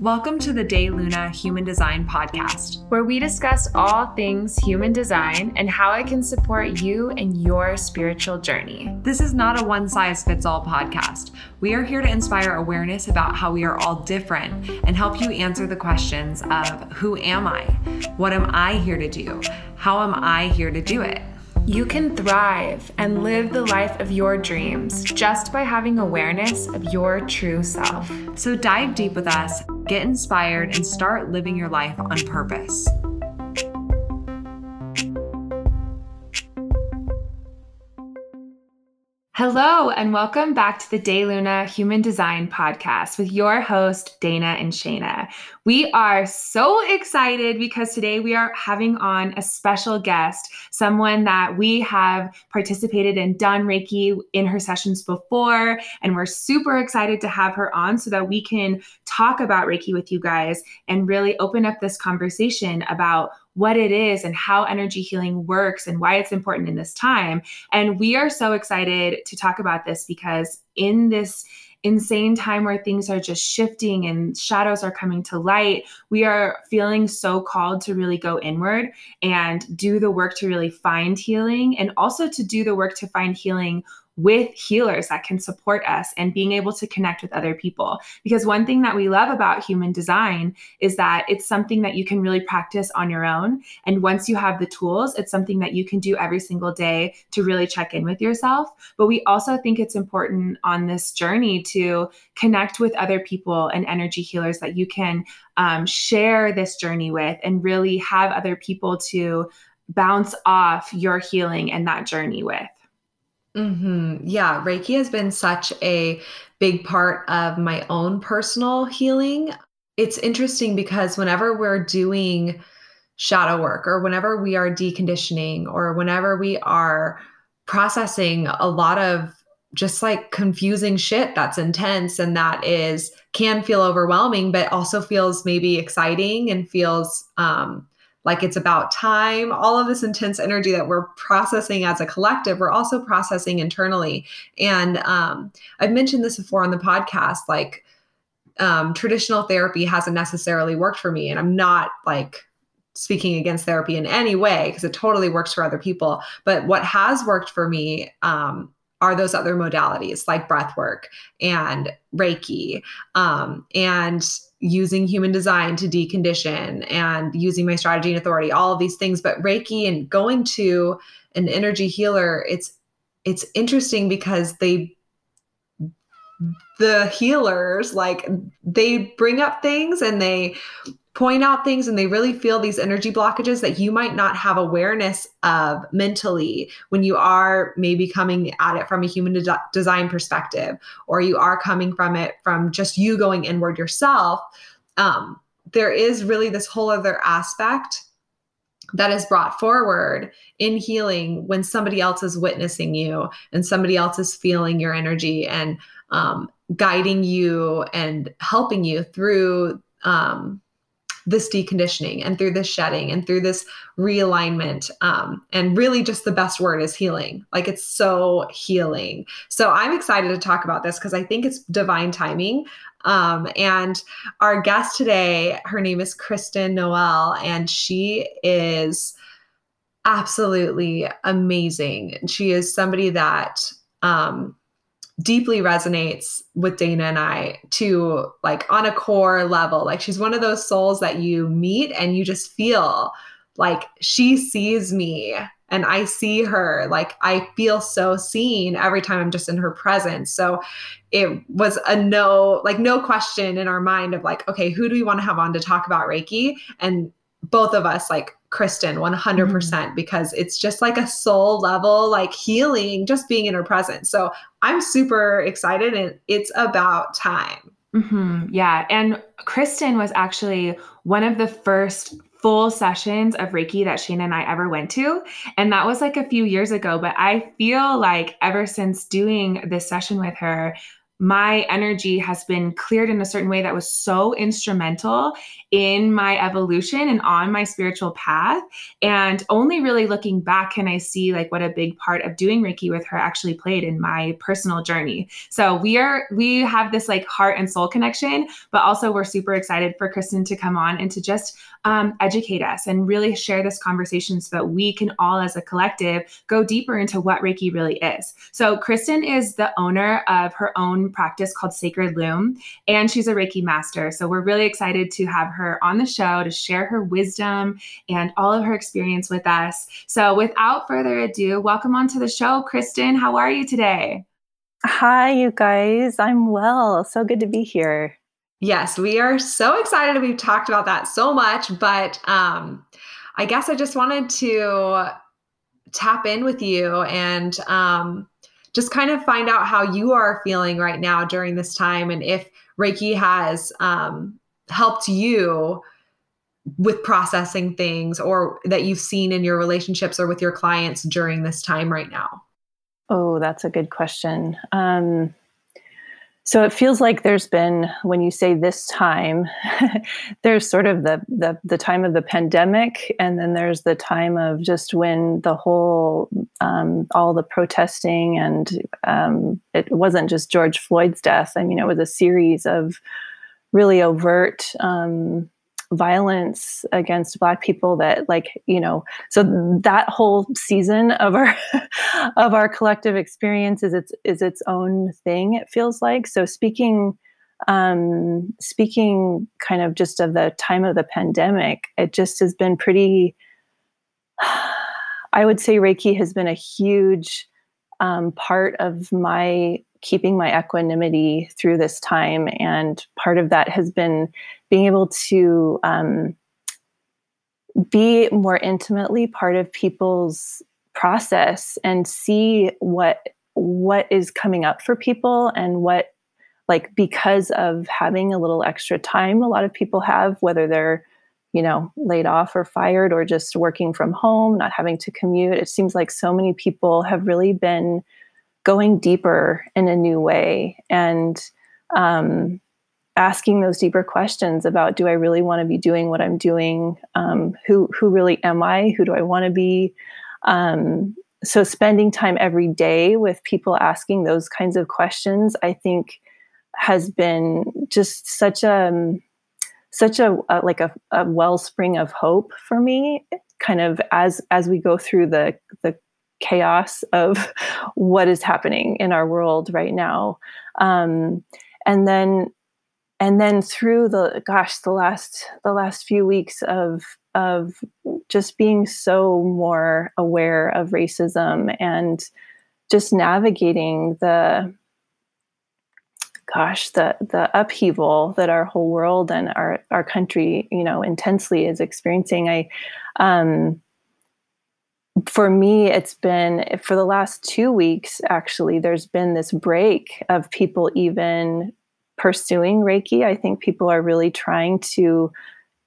Welcome to the Day Luna Human Design Podcast, where we discuss all things human design and how it can support you and your spiritual journey. This is not a one size fits all podcast. We are here to inspire awareness about how we are all different and help you answer the questions of who am I? What am I here to do? How am I here to do it? You can thrive and live the life of your dreams just by having awareness of your true self. So dive deep with us, get inspired, and start living your life on purpose. Hello, and welcome back to the Day Luna Human Design Podcast with your host, Dana and Shayna. We are so excited because today we are having on a special guest, someone that we have participated and done Reiki in her sessions before. And we're super excited to have her on so that we can talk about Reiki with you guys and really open up this conversation about what it is and how energy healing works and why it's important in this time. And we are so excited to talk about this because in this insane time where things are just shifting and shadows are coming to light, we are feeling so called to really go inward and do the work to really find healing and also to do the work to find healing with healers that can support us and being able to connect with other people. Because one thing that we love about human design is that it's something that you can really practice on your own. And once you have the tools, it's something that you can do every single day to really check in with yourself. But we also think it's important on this journey to connect with other people and energy healers that you can um, share this journey with and really have other people to bounce off your healing and that journey with. Mm-hmm. Yeah, Reiki has been such a big part of my own personal healing. It's interesting because whenever we're doing shadow work or whenever we are deconditioning or whenever we are processing a lot of just like confusing shit that's intense and that is can feel overwhelming but also feels maybe exciting and feels um like it's about time, all of this intense energy that we're processing as a collective, we're also processing internally. And um, I've mentioned this before on the podcast, like um, traditional therapy hasn't necessarily worked for me. And I'm not like speaking against therapy in any way because it totally works for other people. But what has worked for me um, are those other modalities like breath work and Reiki um, and using human design to decondition and using my strategy and authority all of these things. But reiki and going to an energy healer it's it's interesting because they the healers like they bring up things and they point out things and they really feel these energy blockages that you might not have awareness of mentally when you are maybe coming at it from a human de- design perspective or you are coming from it from just you going inward yourself um, there is really this whole other aspect that is brought forward in healing when somebody else is witnessing you and somebody else is feeling your energy and um, guiding you and helping you through um, this deconditioning and through this shedding and through this realignment. Um, and really, just the best word is healing. Like it's so healing. So I'm excited to talk about this because I think it's divine timing. Um, and our guest today, her name is Kristen Noel, and she is absolutely amazing. She is somebody that um, deeply resonates with Dana and I to like on a core level. Like she's one of those souls that you meet and you just feel like she sees me and I see her. Like I feel so seen every time I'm just in her presence. So it was a no, like no question in our mind of like, okay, who do we want to have on to talk about Reiki? And both of us like Kristen 100% mm hmm because it's just like a soul level like healing just being in her presence. So I'm super excited and it's about time. Mm-hmm. Yeah. And Kristen was actually one of the first full sessions of Reiki that Shane and I ever went to. And that was like a few years ago. But I feel like ever since doing this session with her, my energy has been cleared in a certain way that was so instrumental in my evolution and on my spiritual path. And only really looking back can I see like what a big part of doing Reiki with her actually played in my personal journey. So we are, we have this like heart and soul connection, but also we're super excited for Kristen to come on and to just um, educate us and really share this conversation so that we can all as a collective go deeper into what Reiki really is. So Kristen is the owner of her own practice called Sacred Loom, and she's a Reiki master. So we're really excited to have her on the show to share her wisdom and all of her experience with us. So without further ado, welcome onto the show, Kristen. How are you today? Hi, you guys. I'm well. So good to be here. Yes, we are so excited. We've talked about that so much, but um, I guess I just wanted to tap in with you and um, just kind of find out how you are feeling right now during this time and if Reiki has um, helped you with processing things or that you've seen in your relationships or with your clients during this time right now. Oh, that's a good question. Um, so it feels like there's been, when you say this time, there's sort of the, the the time of the pandemic, and then there's the time of just when the whole um, all the protesting and um, it wasn't just George Floyd's death. I mean, it was a series of really overt um, violence against black people that like you know so that whole season of our of our collective experience is its is its own thing it feels like. So speaking um speaking kind of just of the time of the pandemic it just has been pretty i would say reiki has been a huge um, part of my keeping my equanimity through this time. And part of that has been being able to um, be more intimately part of people's process and see what what is coming up for people and what like because of having a little extra time a lot of people have whether they're you know laid off or fired or just working from home not having to commute it seems like so many people have really been going deeper in a new way and um, asking those deeper questions about do I really want to be doing what I'm doing? Um, who who really am I? Who do I want to be? Um, so spending time every day with people asking those kinds of questions, I think, has been just such a um, such a, a like a, a wellspring of hope for me. Kind of as as we go through the the chaos of what is happening in our world right now. Um, and then and then through the gosh the last the last few weeks of of just being so more aware of racism and just navigating the gosh the the upheaval that our whole world and our our country you know intensely is experiencing i um for me, it's been for the last two weeks, actually, there's been this break of people even pursuing Reiki. I think people are really trying to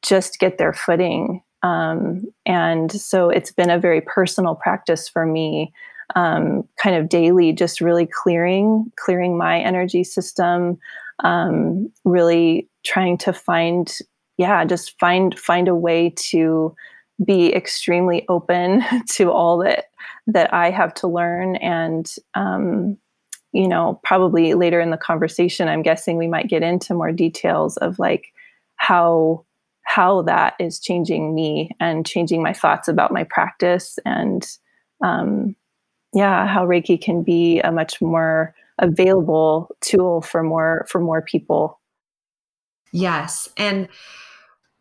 just get their footing. Um, and so it's been a very personal practice for me, um, kind of daily, just really clearing, clearing my energy system, um, really trying to find, yeah, just find find a way to be extremely open to all that that I have to learn. And um, you know probably later in the conversation I'm guessing we might get into more details of like how how that is changing me and changing my thoughts about my practice. And um, yeah how Reiki can be a much more available tool for more for more people. Yes. And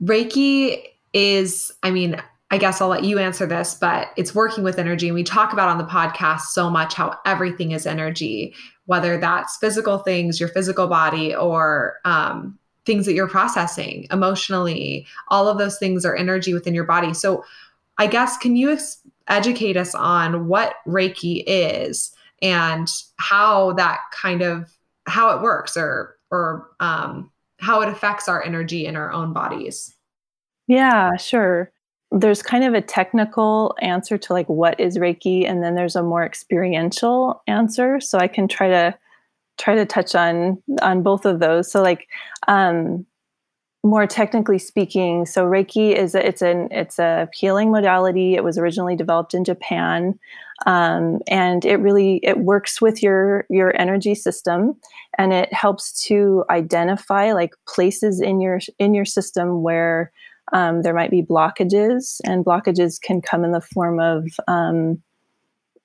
Reiki is, I mean, I guess I'll let you answer this, but it's working with energy. And we talk about on the podcast so much how everything is energy, whether that's physical things, your physical body, or um, things that you're processing emotionally. All of those things are energy within your body. So I guess, can you ex- educate us on what Reiki is and how that kind of how it works or or um, how it affects our energy in our own bodies? Yeah, sure. There's kind of a technical answer to like what is Reiki, and then there's a more experiential answer. So I can try to try to touch on on both of those. So like um, more technically speaking, so Reiki is a, it's an it's a healing modality. It was originally developed in Japan, um, and it really it works with your your energy system, and it helps to identify like places in your in your system where um, there might be blockages, and blockages can come in the form of um,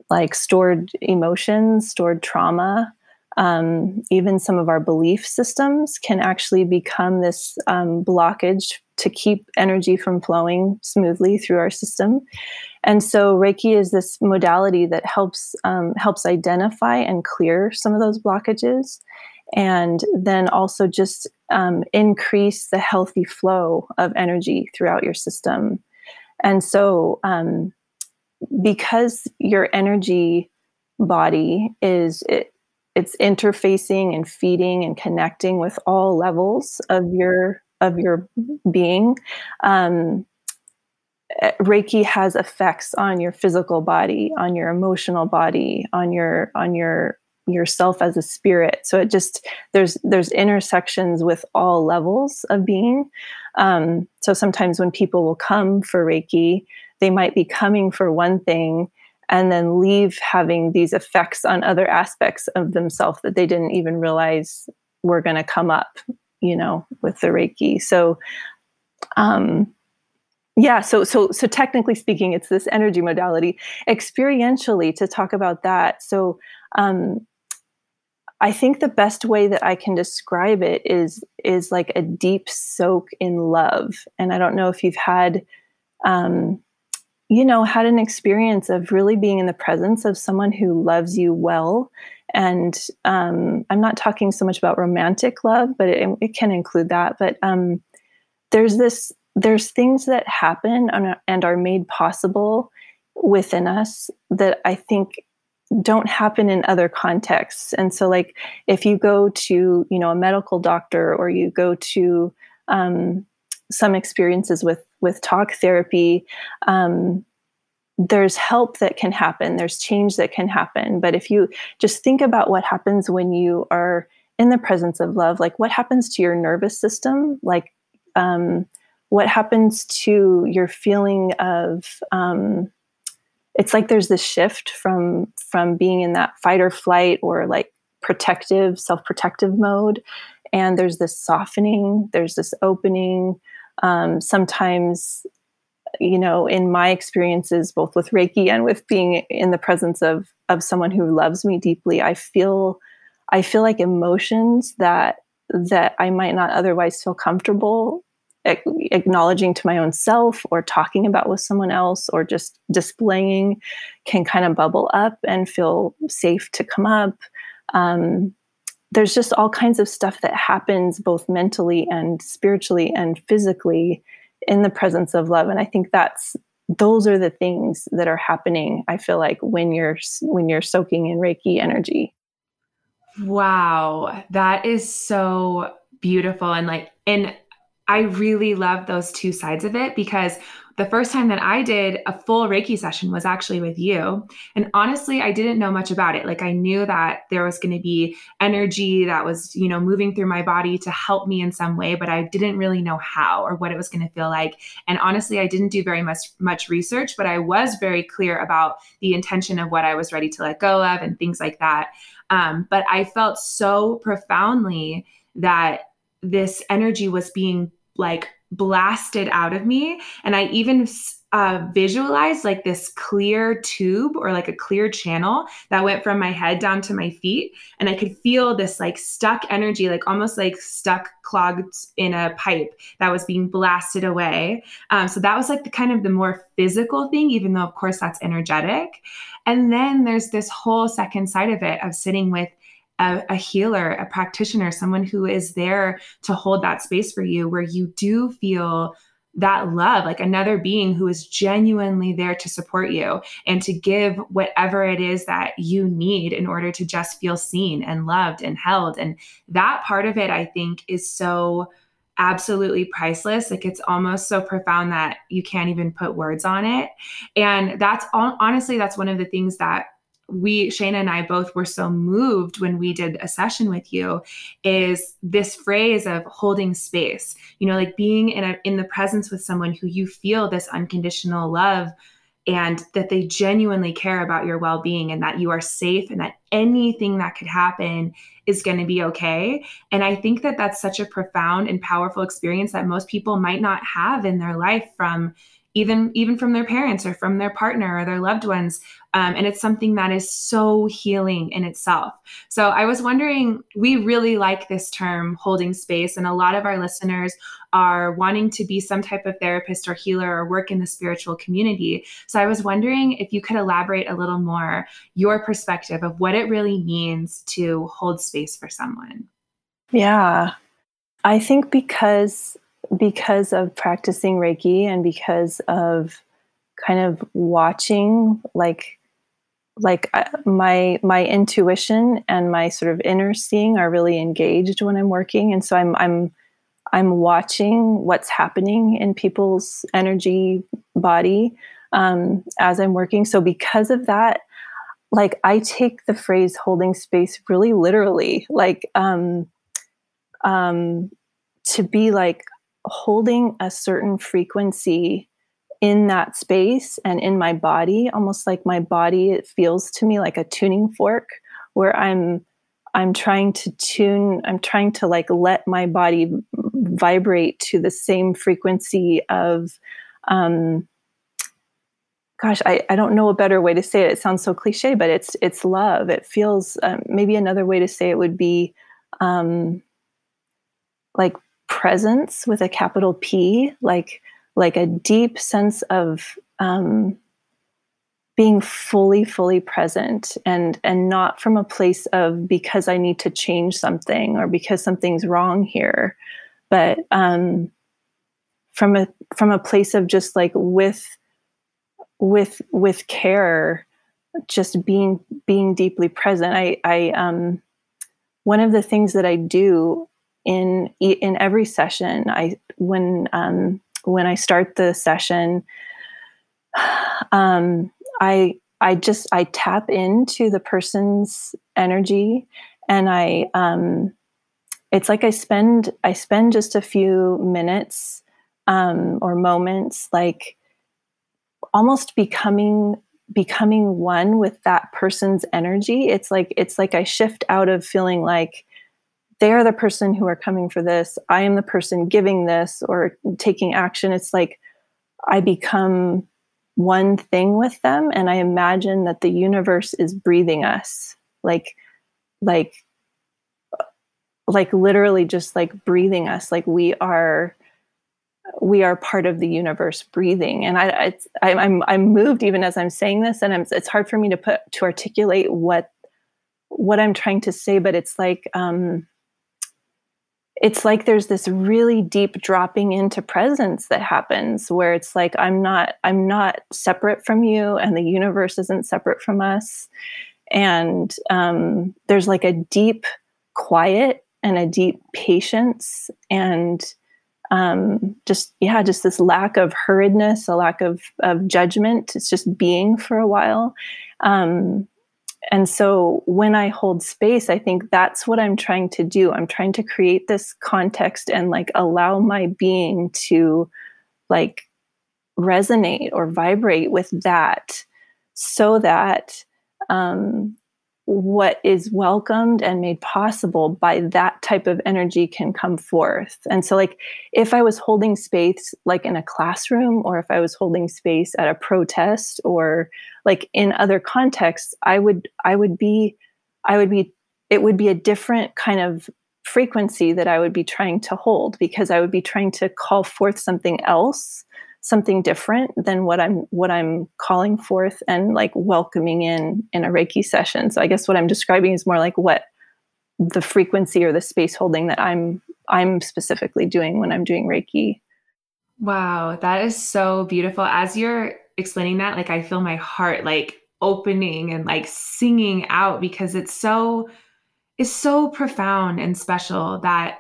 like stored emotions, stored trauma um, even some of our belief systems can actually become this um, blockage to keep energy from flowing smoothly through our system. And so Reiki is this modality that helps um, helps identify and clear some of those blockages, and then also just um, increase the healthy flow of energy throughout your system. And so, um, because your energy body is it, it's interfacing and feeding and connecting with all levels of your of your being um, eh, reiki has effects on your physical body on your emotional body on your on your yourself as a spirit. So it just there's there's intersections with all levels of being. Um, so sometimes when people will come for reiki they might be coming for one thing and then leave having these effects on other aspects of themselves that they didn't even realize were going to come up you know with the reiki. So um yeah so so so technically speaking it's this energy modality. Experientially to talk about that so um i think the best way that i can describe it is is like a deep soak in love and i don't know if you've had um you know, had an experience of really being in the presence of someone who loves you well. And um, I'm not talking so much about romantic love, but it, it can include that. But um, there's this, there's things that happen and are made possible within us that I think don't happen in other contexts. And so, like, if you go to, you know, a medical doctor or you go to um, some experiences with with talk therapy um, there's help that can happen. There's change that can happen. But if you just think about what happens when you are in the presence of love like what happens to your nervous system? Like um, what happens to your feeling of um, it's like there's this shift from from being in that fight or flight or like protective self-protective mode. And there's this softening there's this opening. Um, sometimes you know in my experiences both with reiki and with being in the presence of of someone who loves me deeply i feel i feel like emotions that that i might not otherwise feel comfortable acknowledging to my own self or talking about with someone else or just displaying can kind of bubble up and feel safe to come up. Um, there's just all kinds of stuff that happens both mentally and spiritually and physically in the presence of love. And i think that's those are the things that are happening i feel like when you're when you're soaking in reiki energy. Wow. That is so beautiful. And like and i really love those two sides of it because the first time that I did a full Reiki session was actually with you. And honestly, I didn't know much about it. Like I knew that there was going to be energy that was, you know, moving through my body to help me in some way, but I didn't really know how or what it was going to feel like. And honestly, I didn't do very much much research, but I was very clear about the intention of what I was ready to let go of and things like that. Um, but I felt so profoundly that this energy was being like blasted out of me. And I even uh, visualized like this clear tube or like a clear channel that went from my head down to my feet. And I could feel this like stuck energy, like almost like stuck clogged in a pipe that was being blasted away. Um, so that was like the kind of the more physical thing, even though, of course, that's energetic. And then there's this whole second side of it of sitting with a, a, healer, a practitioner, someone who is there to hold that space for you where you do feel that love, like another being who is genuinely there to support you and to give whatever it is that you need in order to just feel seen and loved and held. And that part of it, I think, is so absolutely priceless. Like it's almost so profound that you can't even put words on it. And that's honestly, that's one of the things that we Shayna and I both were so moved when we did a session with you is this phrase of holding space. You know, like being in a in the presence with someone who you feel this unconditional love and that they genuinely care about your well-being and that you are safe and that anything that could happen is going to be okay and i think that that's such a profound and powerful experience that most people might not have in their life from even even from their parents or from their partner or their loved ones um, and it's something that is so healing in itself. So i was wondering we really like this term holding space and a lot of our listeners are wanting to be some type of therapist or healer or work in the spiritual community. So i was wondering if you could elaborate a little more your perspective of what it really means to hold space for someone. Yeah. I think because because of practicing Reiki and because of kind of watching like like uh, my my intuition and my sort of inner seeing are really engaged when I'm working. And so I'm I'm I'm watching what's happening in people's energy body um, as I'm working. So because of that like I take the phrase holding space really literally like um um to be like holding a certain frequency in that space and in my body almost like my body it feels to me like a tuning fork where i'm i'm trying to tune i'm trying to like let my body vibrate to the same frequency of um gosh I, I don't know a better way to say it. It sounds so cliche but it's it's love. It feels um, maybe another way to say it would be um like presence with a capital P, like like a deep sense of um, being fully fully present and and not from a place of because i need to change something or because something's wrong here but um from a from a place of just like with with with care just being being deeply present. I i um one of the things that i do in in every session i when um, when i start the session um, i i just i tap into the person's energy and i um, it's like i spend i spend just a few minutes um, or moments like almost becoming becoming one with that person's energy. It's like it's like i shift out of feeling like they are the person who are coming for this. I am the person giving this or taking action. It's like i become one thing with them and i imagine that the universe is breathing us. Like like like literally just like breathing us. Like we are we are part of the universe breathing. And i I, i'm i'm moved even as i'm saying this and I'm, it's hard for me to put to articulate what what i'm trying to say but it's like um it's like there's this really deep dropping into presence that happens where it's like i'm not i'm not separate from you and the universe isn't separate from us. And um, there's like a deep quiet and a deep patience and um, just yeah just this lack of hurriedness a lack of, of judgment. It's just being for a while. Um, and so when I hold space, I think that's what I'm trying to do. I'm trying to create this context and like allow my being to like resonate or vibrate with that so that um, what is welcomed and made possible by that type of energy can come forth. And so, like, if I was holding space, like in a classroom, or if I was holding space at a protest, or like in other contexts, I would, I would be, I would be, it would be a different kind of frequency that I would be trying to hold because I would be trying to call forth something else something different than what I'm what I'm calling forth and like welcoming in in a Reiki session. So I guess what I'm describing is more like what the frequency or the space holding that I'm I'm specifically doing when I'm doing Reiki. Wow, that is so beautiful. As you're explaining that, like I feel my heart like opening and like singing out because it's so it's so profound and special that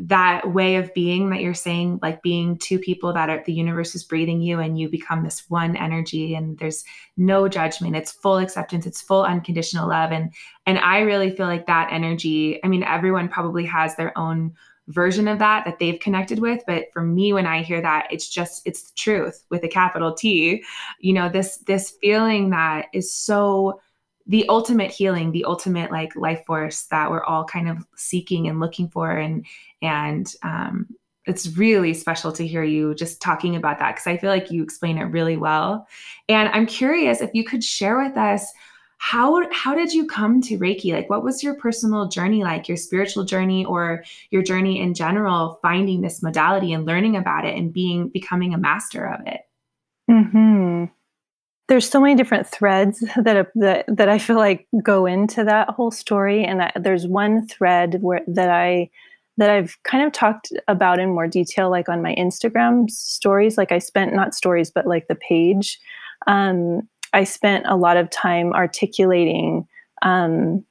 that way of being that you're saying like being two people that are the universe is breathing you and you become this one energy and there's no judgment. It's full acceptance. It's full unconditional love. And and i really feel like that energy i mean everyone probably has their own version of that that they've connected with. But for me when i hear that it's just it's the truth with a capital t. You know this this feeling that is so the ultimate healing, the ultimate like life force that we're all kind of seeking and looking for. And and um, it's really special to hear you just talking about that because I feel like you explain it really well. And I'm curious if you could share with us how how did you come to Reiki? Like what was your personal journey like, your spiritual journey or your journey in general, finding this modality and learning about it and being becoming a master of it? Hmm there's so many different threads that that that I feel like go into that whole story, and I, there's one thread where that I that I've kind of talked about in more detail, like on my Instagram stories. Like I spent not stories, but like the page. Um, I spent a lot of time articulating um,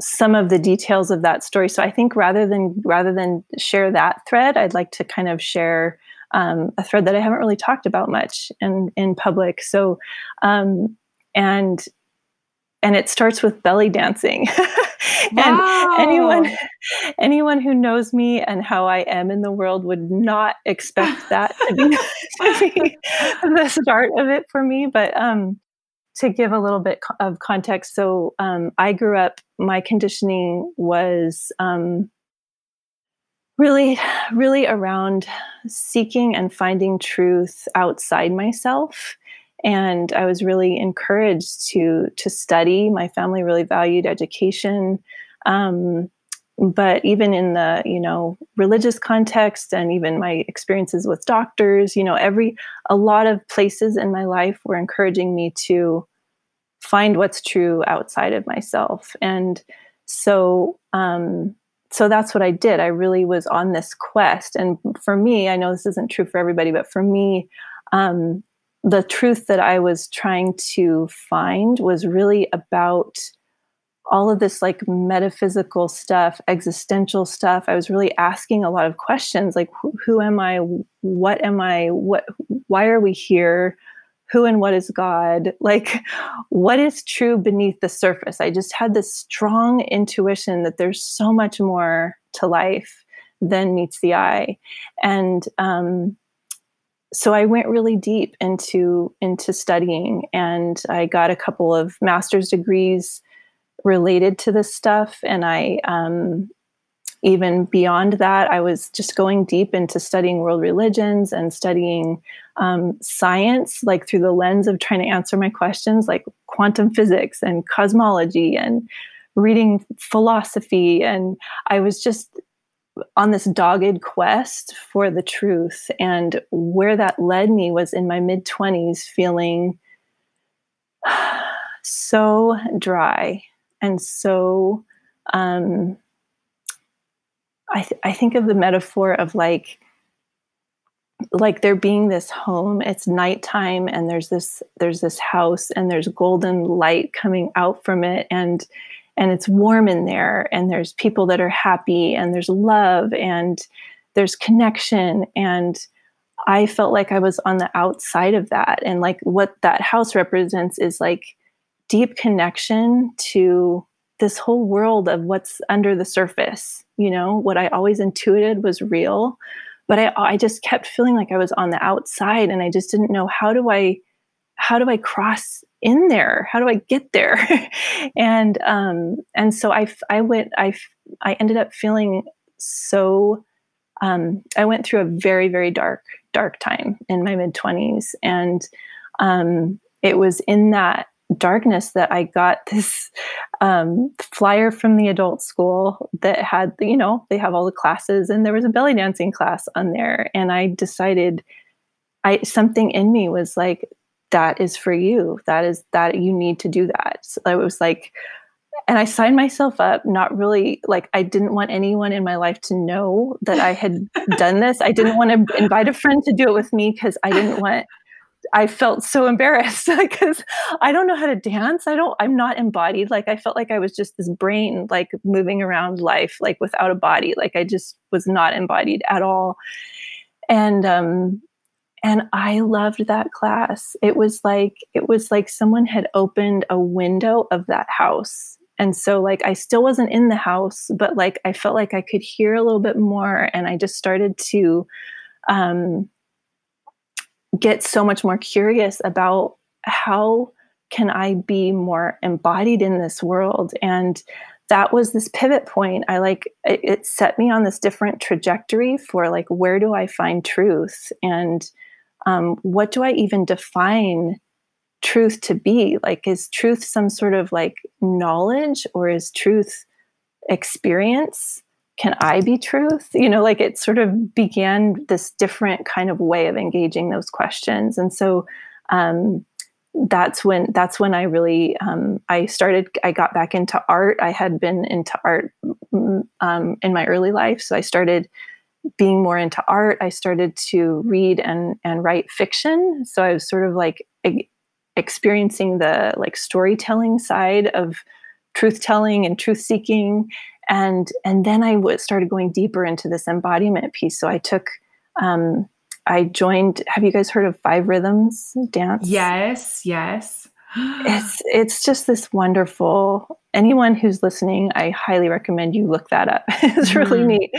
some of the details of that story. So I think rather than rather than share that thread, I'd like to kind of share um, a thread that I haven't really talked about much in in public. So, um, and and it starts with belly dancing. and wow. anyone anyone who knows me and how I am in the world would not expect that to be, to be the start of it for me. But um, to give a little bit of context, so um, I grew up. My conditioning was um, really really around seeking and finding truth outside myself. And i was really encouraged to to study. My family really valued education. Um, but even in the you know religious context and even my experiences with doctors you know every a lot of places in my life were encouraging me to find what's true outside of myself. And so um, so that's what I did. I really was on this quest. And for me, I know this isn't true for everybody, but for me, um, the truth that I was trying to find was really about all of this like metaphysical stuff, existential stuff. I was really asking a lot of questions like, who, who am I? What am I? What? Why are we here? Who and what is God? Like, what is true beneath the surface? I just had this strong intuition that there's so much more to life than meets the eye. And um, so I went really deep into into studying, and I got a couple of master's degrees related to this stuff. And I um, even beyond that, I was just going deep into studying world religions and studying um, science, like through the lens of trying to answer my questions, like quantum physics and cosmology and reading philosophy. And I was just on this dogged quest for the truth. And where that led me was in my mid 20s, feeling so dry and so um, I, th- I think of the metaphor of like like there being this home it's nighttime and there's this there's this house and there's golden light coming out from it and and it's warm in there and there's people that are happy and there's love and there's connection. And i felt like i was on the outside of that and like what that house represents is like deep connection to this whole world of what's under the surface you know? What i always intuited was real but i i just kept feeling like i was on the outside and i just didn't know how do i how do i cross in there? How do i get there? And um and so i i went i i ended up feeling so um i went through a very very dark dark time in my mid 20s and um it was in that darkness that I got this um, flyer from the adult school that had, you know, they have all the classes, and there was a belly dancing class on there. And I decided, I something in me was like, that is for you. That is that you need to do that. So I was like, and I signed myself up, not really like I didn't want anyone in my life to know that I had done this. I didn't want to invite a friend to do it with me because I didn't want I felt so embarrassed because I don't know how to dance. I don't, I'm not embodied. Like I felt like I was just this brain, like moving around life, like without a body. Like I just was not embodied at all. And, um, and I loved that class. It was like, it was like someone had opened a window of that house. And so like I still wasn't in the house, but like I felt like I could hear a little bit more. And I just started to, um, get so much more curious about how can I be more embodied in this world? And that was this pivot point. I like it, it, set me on this different trajectory for like where do I find truth and um, what do I even define truth to be? Like, is truth some sort of like knowledge or is truth experience? Can I be truth? You know, like it sort of began this different kind of way of engaging those questions. And so um, that's when that's when I really um, I started. I got back into art. I had been into art mm, um, in my early life, so I started being more into art. I started to read and and write fiction. So I was sort of like experiencing the like storytelling side of truth telling and truth seeking and and then I w- started going deeper into this embodiment piece. So I took, um, I joined. Have you guys heard of Five Rhythms dance? Yes, yes. it's it's just this wonderful. Anyone who's listening, I highly recommend you look that up. it's really mm-hmm. neat.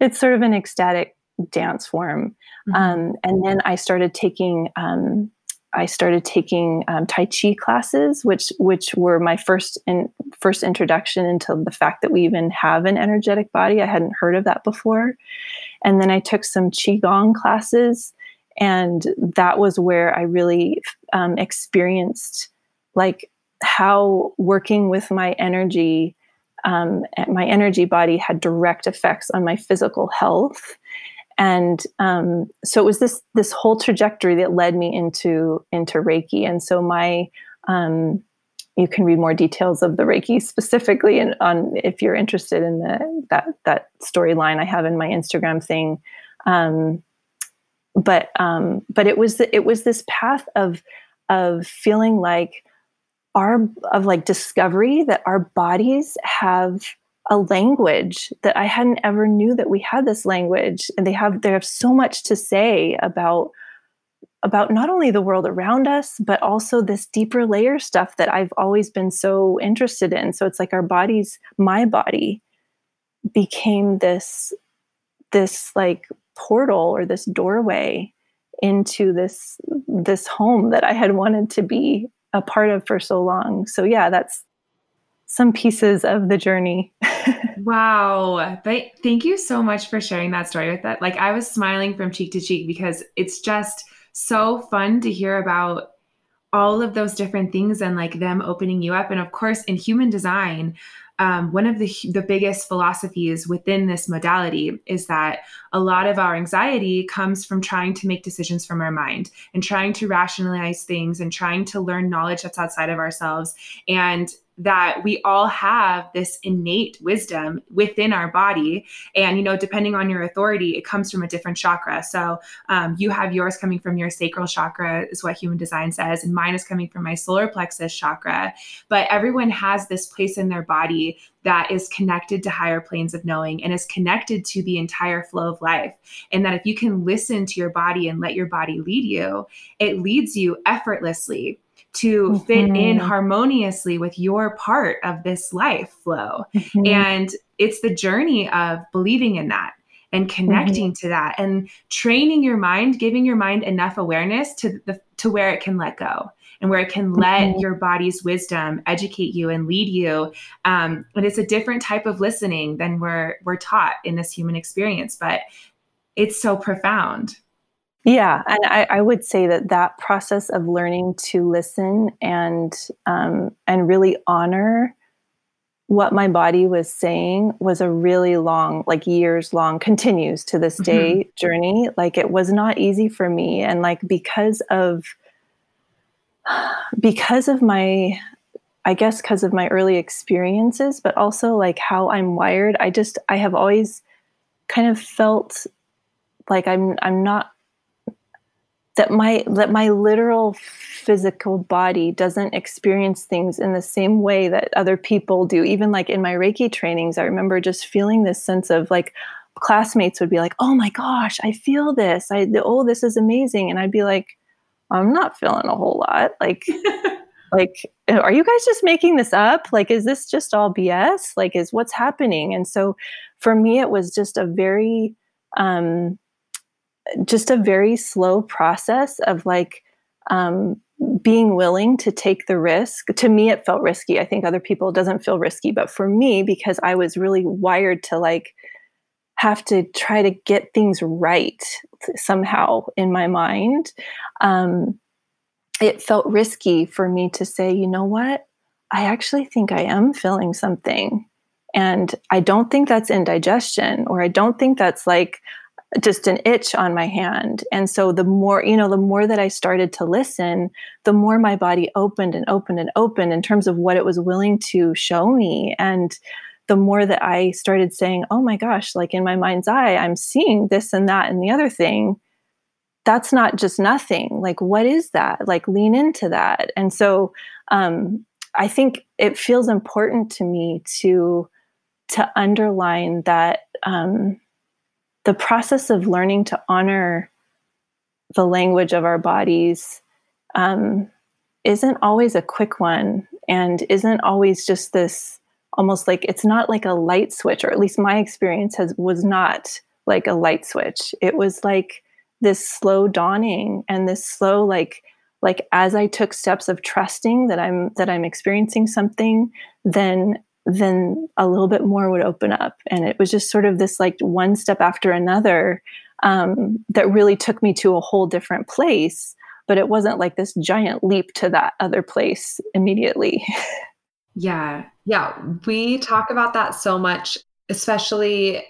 It's sort of an ecstatic dance form. Mm-hmm. Um, and then I started taking um, I started taking um, Tai Chi classes, which which were my first in, first introduction into the fact that we even have an energetic body. I hadn't heard of that before, and then I took some Qigong classes, and that was where I really um, experienced like how working with my energy, um, my energy body had direct effects on my physical health and um, so it was this this whole trajectory that led me into into Reiki. And so my um, you can read more details of the Reiki specifically, and on if you're interested in the that that storyline I have in my Instagram thing. Um, but um, but it was it was this path of of feeling like our of like discovery that our bodies have a language that I hadn't ever knew that we had this language. And they have they have so much to say about about not only the world around us but also this deeper layer stuff that I've always been so interested in. So it's like our bodies my body became this this like portal or this doorway into this this home that I had wanted to be a part of for so long. So yeah that's some pieces of the journey. wow. But thank you so much for sharing that story with that. Like I was smiling from cheek to cheek because it's just so fun to hear about all of those different things and like them opening you up. And of course, in human design, um, one of the the biggest philosophies within this modality is that a lot of our anxiety comes from trying to make decisions from our mind and trying to rationalize things and trying to learn knowledge that's outside of ourselves and that we all have this innate wisdom within our body. And you know depending on your authority it comes from a different chakra. So um, you have yours coming from your sacral chakra is what human design says and mine is coming from my solar plexus chakra. But everyone has this place in their body that is connected to higher planes of knowing and is connected to the entire flow of life. And that if you can listen to your body and let your body lead you it leads you effortlessly to mm-hmm. fit in mm-hmm. harmoniously with your part of this life flow. Mm-hmm. And it's the journey of believing in that and connecting mm-hmm. to that and training your mind, giving your mind enough awareness to the to where it can let go and where it can let mm-hmm. your body's wisdom educate you and lead you. Um, and it's a different type of listening than we're we're taught in this human experience, but it's so profound. Yeah, and I, I, would say that that process of learning to listen and um, and really honor what my body was saying was a really long, like years long, continues to this day mm-hmm. journey. Like it was not easy for me, and like because of because of my I guess because of my early experiences, but also like how I'm wired, I just I have always kind of felt like I'm I'm not that my that my literal physical body doesn't experience things in the same way that other people do. Even like in my reiki trainings i remember just feeling this sense of like classmates would be like oh my gosh i feel this. I oh this is amazing. And i'd be like i'm not feeling a whole lot. Like like are you guys just making this up? Like is this just all bs like is what's happening? And so for me it was just a very um just a very slow process of like um, being willing to take the risk. To me, it felt risky. I think other people doesn't feel risky, but for me, because I was really wired to like have to try to get things right somehow in my mind, um, it felt risky for me to say, you know what? I actually think I am feeling something. And I don't think that's indigestion, or I don't think that's like just an itch on my hand. And so the more, you know, the more that I started to listen, the more my body opened and opened and opened in terms of what it was willing to show me. And the more that I started saying, oh my gosh, like in my mind's eye, I'm seeing this and that and the other thing. That's not just nothing. Like, what is that? Like, lean into that. And so um, I think it feels important to me to to underline that um, the process of learning to honor the language of our bodies um, isn't always a quick one and isn't always just this almost like it's not like a light switch or at least my experience has was not like a light switch. It was like this slow dawning and this slow like like as i took steps of trusting that i'm that i'm experiencing something then then a little bit more would open up. And it was just sort of this like one step after another um, that really took me to a whole different place. But it wasn't like this giant leap to that other place immediately. yeah. Yeah. We talk about that so much, especially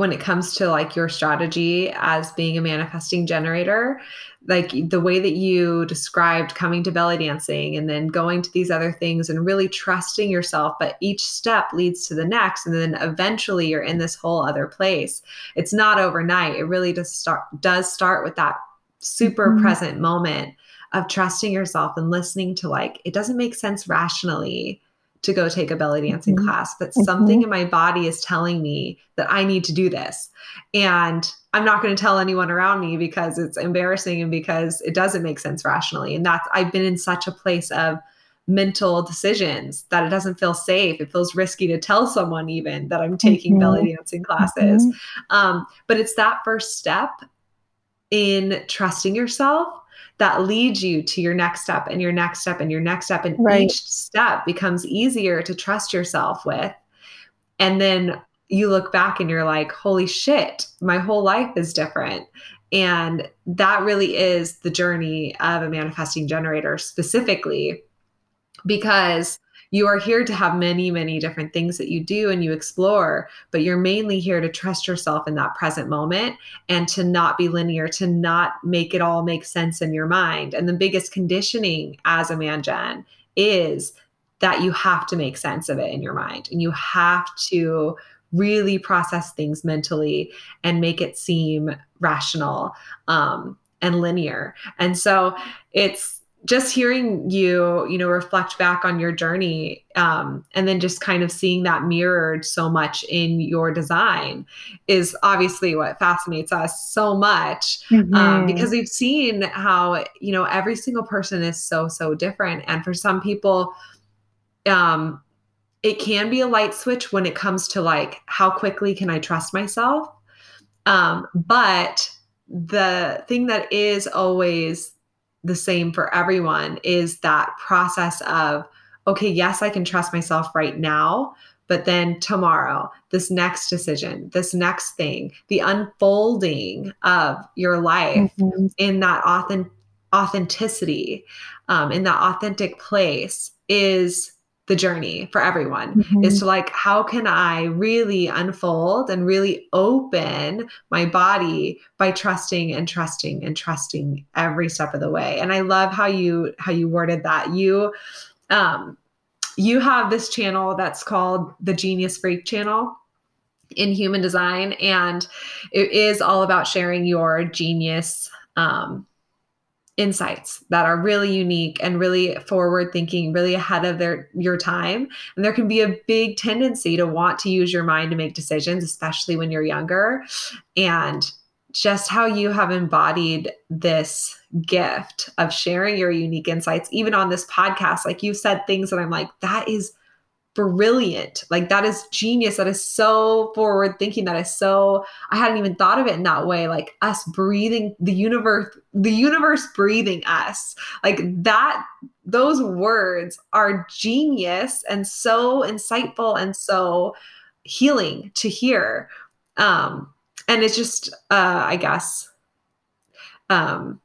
when it comes to like your strategy as being a manifesting generator like the way that you described coming to belly dancing and then going to these other things and really trusting yourself but each step leads to the next and then eventually you're in this whole other place it's not overnight it really does start does start with that super mm-hmm. present moment of trusting yourself and listening to like it doesn't make sense rationally to go take a belly dancing mm-hmm. class, but mm-hmm. something in my body is telling me that I need to do this. And I'm not going to tell anyone around me because it's embarrassing and because it doesn't make sense rationally. And that's, I've been in such a place of mental decisions that it doesn't feel safe. It feels risky to tell someone even that I'm taking mm-hmm. belly dancing classes. Mm-hmm. Um, but it's that first step in trusting yourself that leads you to your next step and your next step and your next step. And right. each step becomes easier to trust yourself with. And then you look back and you're like, holy shit, my whole life is different. And that really is the journey of a manifesting generator specifically because you are here to have many, many different things that you do and you explore, but you're mainly here to trust yourself in that present moment and to not be linear, to not make it all make sense in your mind. And the biggest conditioning as a man gen is that you have to make sense of it in your mind and you have to really process things mentally and make it seem rational um, and linear. And so it's just hearing you you know reflect back on your journey um, and then just kind of seeing that mirrored so much in your design is obviously what fascinates us so much um, mm-hmm. um, because we've seen how you know every single person is so so different and for some people um it can be a light switch when it comes to like how quickly can i trust myself um but the thing that is always the same for everyone is that process of, okay, yes, I can trust myself right now, but then tomorrow, this next decision, this next thing, the unfolding of your life mm-hmm. in that authentic authenticity, um, in that authentic place is the journey for everyone mm-hmm. is to like how can i really unfold and really open my body by trusting and trusting and trusting every step of the way and i love how you how you worded that you um you have this channel that's called the genius freak channel in human design and it is all about sharing your genius um insights that are really unique and really forward thinking really ahead of their your time. And there can be a big tendency to want to use your mind to make decisions especially when you're younger. And just how you have embodied this gift of sharing your unique insights even on this podcast like you've said things that I'm like that is brilliant. Like that is genius. That is so forward thinking. That is so I hadn't even thought of it in that way. Like us breathing the universe, the universe breathing us. Like that those words are genius and so insightful and so healing to hear. Um and it's just uh I guess um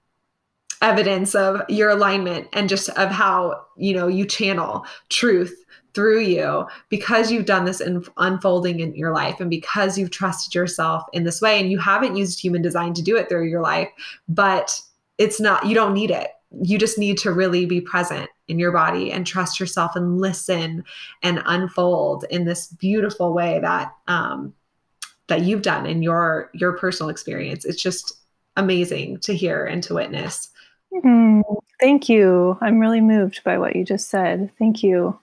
evidence of your alignment and just of how you know you channel truth through you because you've done this in unfolding in your life and because you've trusted yourself in this way and you haven't used human design to do it through your life but it's not you don't need it. You just need to really be present in your body and trust yourself and listen and unfold in this beautiful way that um that you've done in your your personal experience. It's just amazing to hear and to witness. Mm, thank you. I'm really moved by what you just said. Thank you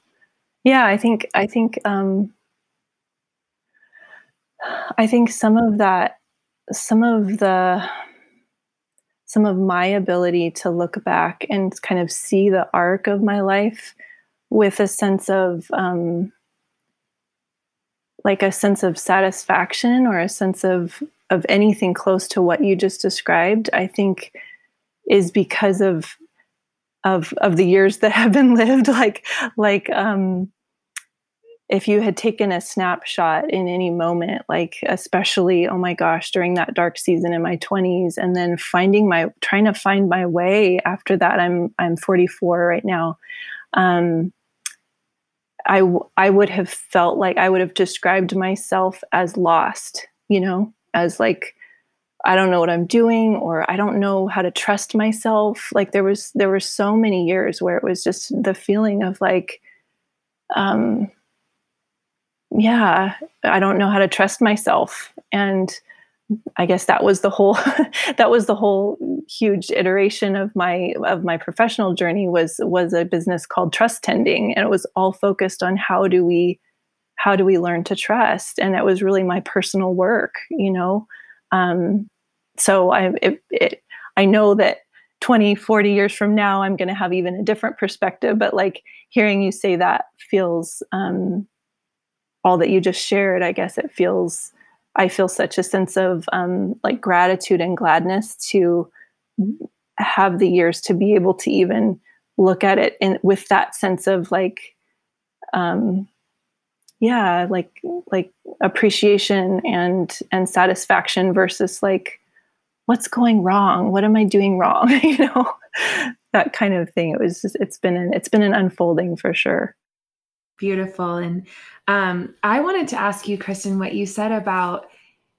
yeah, I think I think um, I think some of that, some of the, some of my ability to look back and kind of see the arc of my life with a sense of um, like a sense of satisfaction or a sense of of anything close to what you just described i think is because of of of the years that have been lived like like um if you had taken a snapshot in any moment like especially oh my gosh during that dark season in my 20s and then finding my trying to find my way after that i'm i'm 44 right now um I, I would have felt like I would have described myself as lost, you know, as like I don't know what I'm doing or I don't know how to trust myself. Like there was there were so many years where it was just the feeling of like um yeah, I don't know how to trust myself. And I guess that was the whole that was the whole huge iteration of my of my professional journey was was a business called trust tending. And it was all focused on how do we how do we learn to trust? And that was really my personal work you know? Um, so I it, it, I know that 20 40 years from now I'm going to have even a different perspective but like hearing you say that feels um, all that you just shared I guess it feels I feel such a sense of um, like gratitude and gladness to have the years to be able to even look at it in with that sense of like um yeah like like appreciation and and satisfaction versus like what's going wrong? What am i doing wrong? You know that kind of thing. It was just it's been an it's been an unfolding for sure. Beautiful. And um, I wanted to ask you, Kristen, what you said about,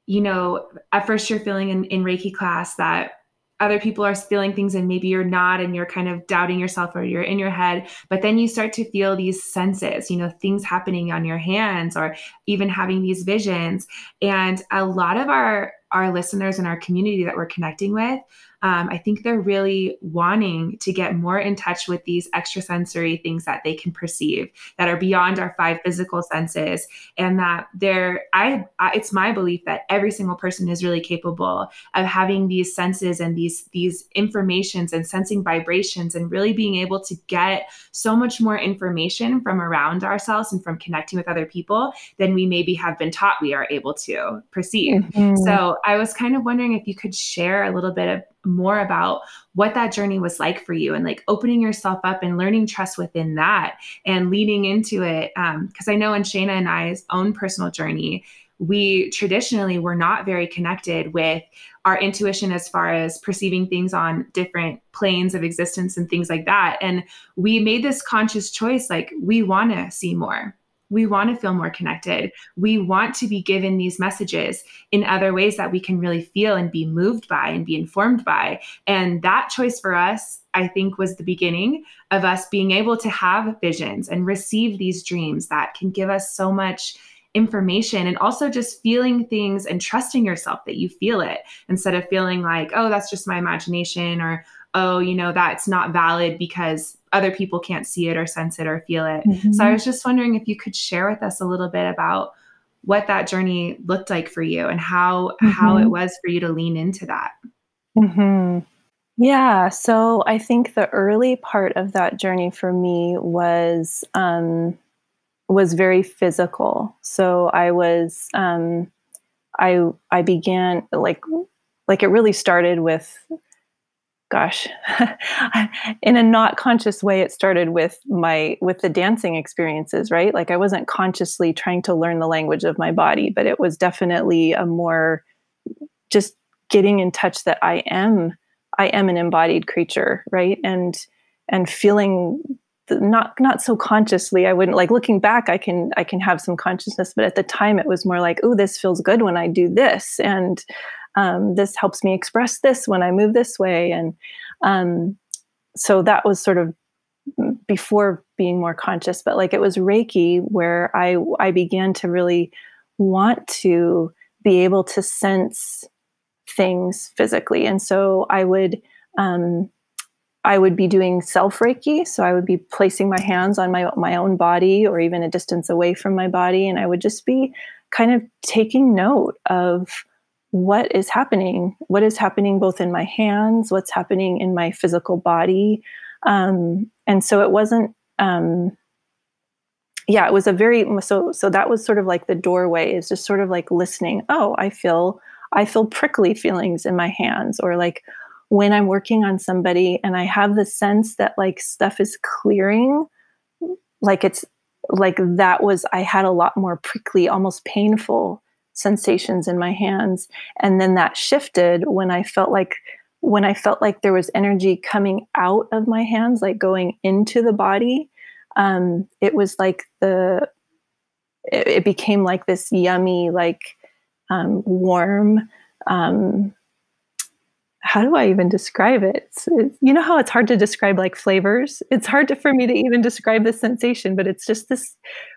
you know, at first you're feeling in, in Reiki class that other people are feeling things and maybe you're not and you're kind of doubting yourself or you're in your head but then you start to feel these senses you know things happening on your hands or even having these visions. And a lot of our our listeners and our community that we're connecting with um, I think they're really wanting to get more in touch with these extrasensory things that they can perceive that are beyond our five physical senses, and that they're. I, I it's my belief that every single person is really capable of having these senses and these these informations and sensing vibrations and really being able to get so much more information from around ourselves and from connecting with other people than we maybe have been taught we are able to perceive. Mm-hmm. So I was kind of wondering if you could share a little bit of more about what that journey was like for you and like opening yourself up and learning trust within that and leaning into it. Because um, I know in Shayna and I's own personal journey, we traditionally were not very connected with our intuition as far as perceiving things on different planes of existence and things like that. And we made this conscious choice like, we want to see more we want to feel more connected. We want to be given these messages in other ways that we can really feel and be moved by and be informed by. And that choice for us, I think, was the beginning of us being able to have visions and receive these dreams that can give us so much information and also just feeling things and trusting yourself that you feel it instead of feeling like, oh, that's just my imagination or oh, you know, that's not valid because other people can't see it or sense it or feel it. Mm-hmm. So I was just wondering if you could share with us a little bit about what that journey looked like for you and how mm-hmm. how it mm-hmm. was for you to lean into that. Mm-hmm. Yeah, so I think the early part of that journey for me was um, was very physical. So I was um, I I began like like it really started with gosh. In a not conscious way it started with my with the dancing experiences right? Like i wasn't consciously trying to learn the language of my body but it was definitely a more just getting in touch that i am i am an embodied creature right? And and feeling not not so consciously i wouldn't like looking back i can i can have some consciousness but at the time it was more like oh this feels good when i do this. And um, this helps me express this when I move this way. And um, so that was sort of before being more conscious, but like it was Reiki where I, I began to really want to be able to sense things physically. And so I would, um, I would be doing self Reiki. So I would be placing my hands on my, my own body or even a distance away from my body. And I would just be kind of taking note of what is happening? What is happening both in my hands? What's happening in my physical body? Um, and so it wasn't um, yeah it was a very so so that was sort of like the doorway is just sort of like listening. Oh i feel i feel prickly feelings in my hands or like when i'm working on somebody and i have the sense that like stuff is clearing like it's like that was i had a lot more prickly almost painful sensations in my hands and then that shifted when i felt like when i felt like there was energy coming out of my hands like going into the body um, it was like the it, it, became like this yummy like um, warm um, how do I even describe it? It's, it's, you know how it's hard to describe like flavors? It's hard to, for me to even describe the sensation, but it's just this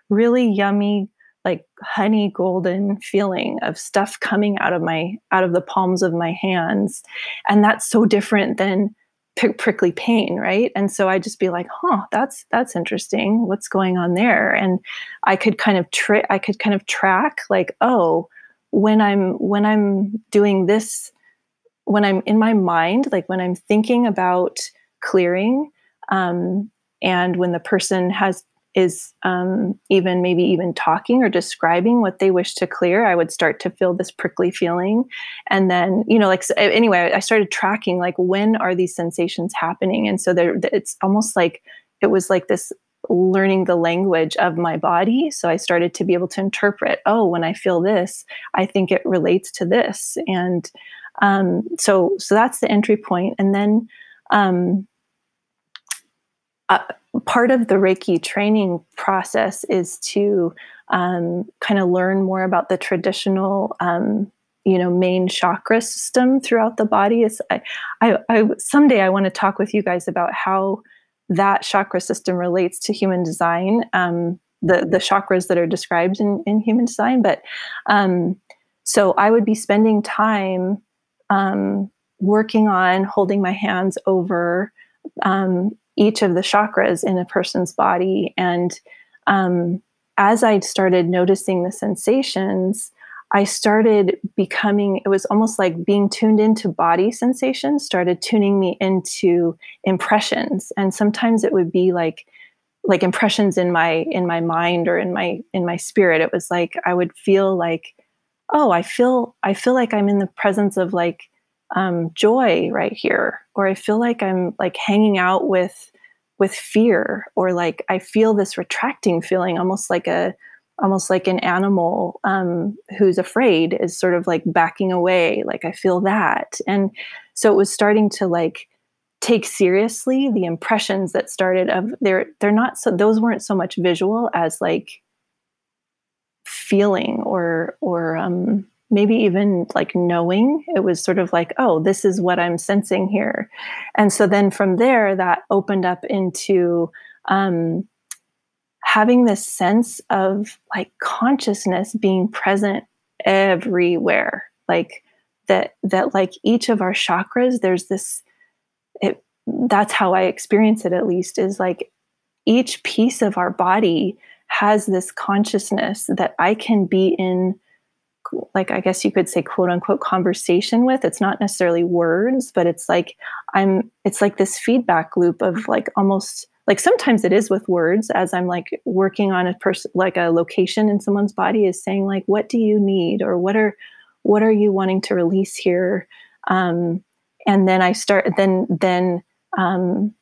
really yummy, like honey golden feeling of stuff coming out of my out of the palms of my hands. And that's so different than prickly pain right? And so i just be like huh that's that's interesting. What's going on there? And i could kind of tra- i could kind of track like oh when i'm when i'm doing this when i'm in my mind like when i'm thinking about clearing um, and when the person has is um, even maybe even talking or describing what they wish to clear, I would start to feel this prickly feeling. And then, you know, like, so, anyway, I started tracking like when are these sensations happening? And so there, it's almost like it was like this learning the language of my body. So I started to be able to interpret, oh, when I feel this, I think it relates to this. And um, so, so that's the entry point. And then, um, uh, part of the Reiki training process is to um, kind of learn more about the traditional, um, you know, main chakra system throughout the body. Is I, I, I, someday I want to talk with you guys about how that chakra system relates to human design. Um, the the chakras that are described in, in human design, but um, so I would be spending time um, working on holding my hands over um, each of the chakras in a person's body. And um, as I started noticing the sensations, I started becoming, it was almost like being tuned into body sensations, started tuning me into impressions. And sometimes it would be like, like impressions in my in my mind or in my in my spirit it was like i would feel like oh i feel i feel like i'm in the presence of like um, joy right here or i feel like i'm like hanging out with with fear or like i feel this retracting feeling almost like a almost like an animal um, who's afraid is sort of like backing away like i feel that. And so it was starting to like take seriously the impressions that started of they're they're not so those weren't so much visual as like feeling or or um maybe even like knowing it was sort of like oh this is what i'm sensing here. And so then from there that opened up into um, having this sense of like consciousness being present everywhere. Like that that like each of our chakras there's this it that's how I experience it at least is like each piece of our body has this consciousness that I can be in like I guess you could say quote unquote conversation with. It's not necessarily words, but it's like I'm it's like this feedback loop of like almost like sometimes it is with words as I'm like working on a person like a location in someone's body is saying like what do you need? or what are what are you wanting to release here? Um, and then I start then then um,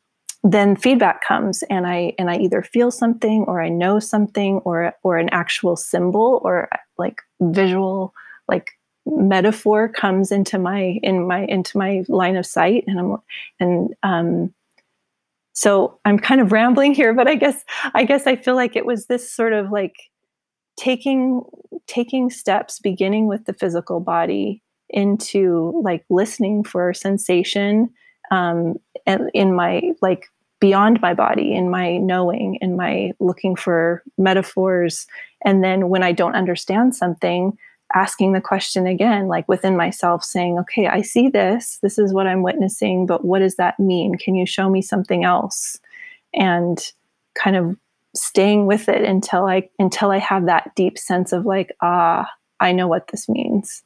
then feedback comes and I and I either feel something or I know something or or an actual symbol or like visual like metaphor comes into my in my into my line of sight and I'm and um so I'm kind of rambling here but I guess I guess I feel like it was this sort of like taking taking steps beginning with the physical body into like listening for sensation um and in my like beyond my body in my knowing in my looking for metaphors. And then when i don't understand something asking the question again like within myself saying okay i see this. This is what i'm witnessing but what does that mean? Can you show me something else? And kind of staying with it until i until i have that deep sense of like ah i know what this means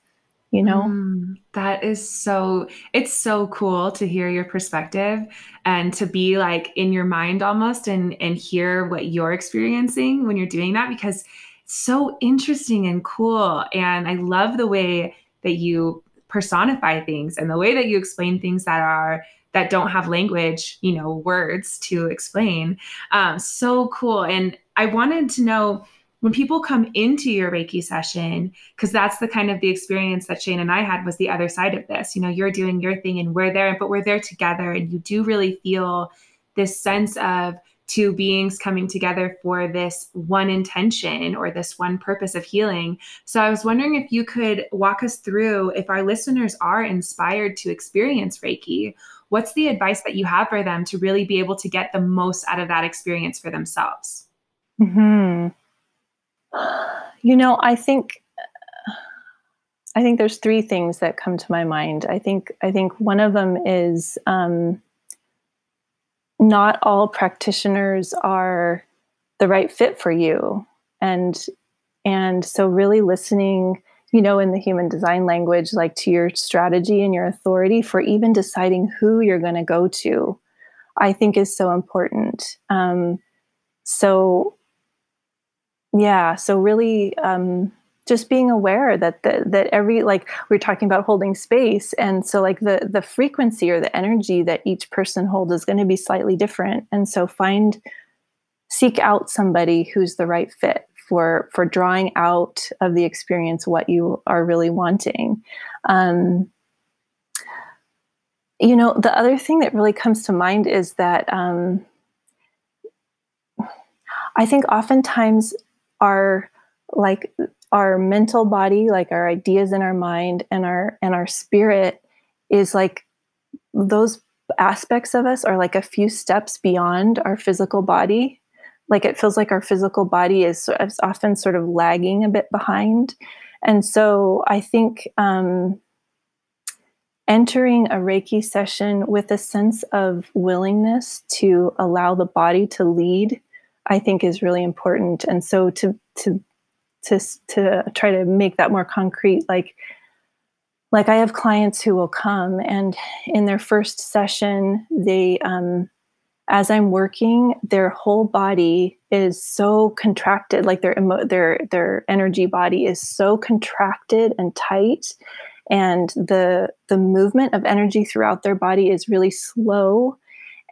you know? Mm, that is so it's so cool to hear your perspective and to be like in your mind almost and and hear what you're experiencing when you're doing that because it's so interesting and cool. And i love the way that you personify things and the way that you explain things that are that don't have language you know words to explain. Um, so cool. And i wanted to know when people come into your reiki session because that's the kind of the experience that shane and i had was the other side of this you know you're doing your thing and we're there but we're there together and you do really feel this sense of two beings coming together for this one intention or this one purpose of healing. So I was wondering if you could walk us through if our listeners are inspired to experience Reiki, what's the advice that you have for them to really be able to get the most out of that experience for themselves? Hmm. You know, I think I think there's three things that come to my mind. I think I think one of them is um, not all practitioners are the right fit for you, and and so really listening, you know, in the human design language, like to your strategy and your authority for even deciding who you're going to go to, I think is so important. Um, so yeah so really um, just being aware that the, that every like we are talking about holding space and so like the the frequency or the energy that each person holds is going to be slightly different and so find seek out somebody who's the right fit for for drawing out of the experience what you are really wanting. Um, you know the other thing that really comes to mind is that um, i think oftentimes our like our mental body like our ideas in our mind and our and our spirit is like those aspects of us are like a few steps beyond our physical body. Like it feels like our physical body is, is often sort of lagging a bit behind. And so i think um, entering a reiki session with a sense of willingness to allow the body to lead I think is really important. And so to to to to try to make that more concrete, like like I have clients who will come and in their first session, they um, as I'm working, their whole body is so contracted, like their emo- their their energy body is so contracted and tight, and the the movement of energy throughout their body is really slow,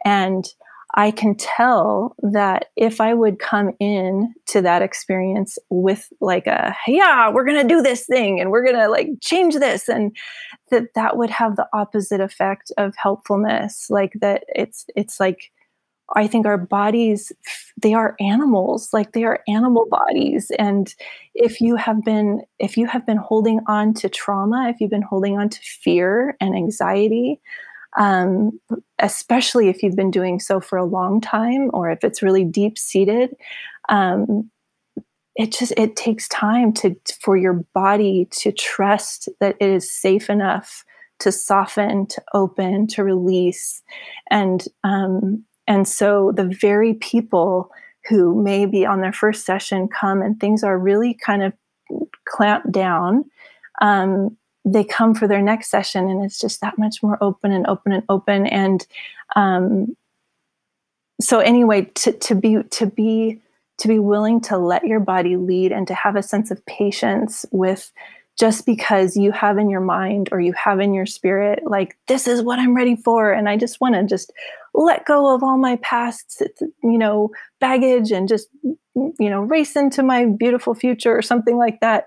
and I can tell that if I would come in to that experience with like a, yeah, we're going to do this thing and we're going to like change this and that that would have the opposite effect of helpfulness. Like that it's, it's like, I think our bodies, they are animals, like they are animal bodies. And if you have been, if you have been holding on to trauma, if you've been holding on to fear and anxiety, um, especially if you've been doing so for a long time or if it's really deep seated. Um, it just it takes time to for your body to trust that it is safe enough to soften, to open, to release. And um, and so the very people who maybe on their first session come and things are really kind of clamped down, um, they come for their next session and it's just that much more open and open and open. And um, so anyway, to, to be to be to be willing to let your body lead and to have a sense of patience with just because you have in your mind or you have in your spirit like this is what i'm ready for and i just want to just let go of all my past you know baggage and just you know race into my beautiful future or something like that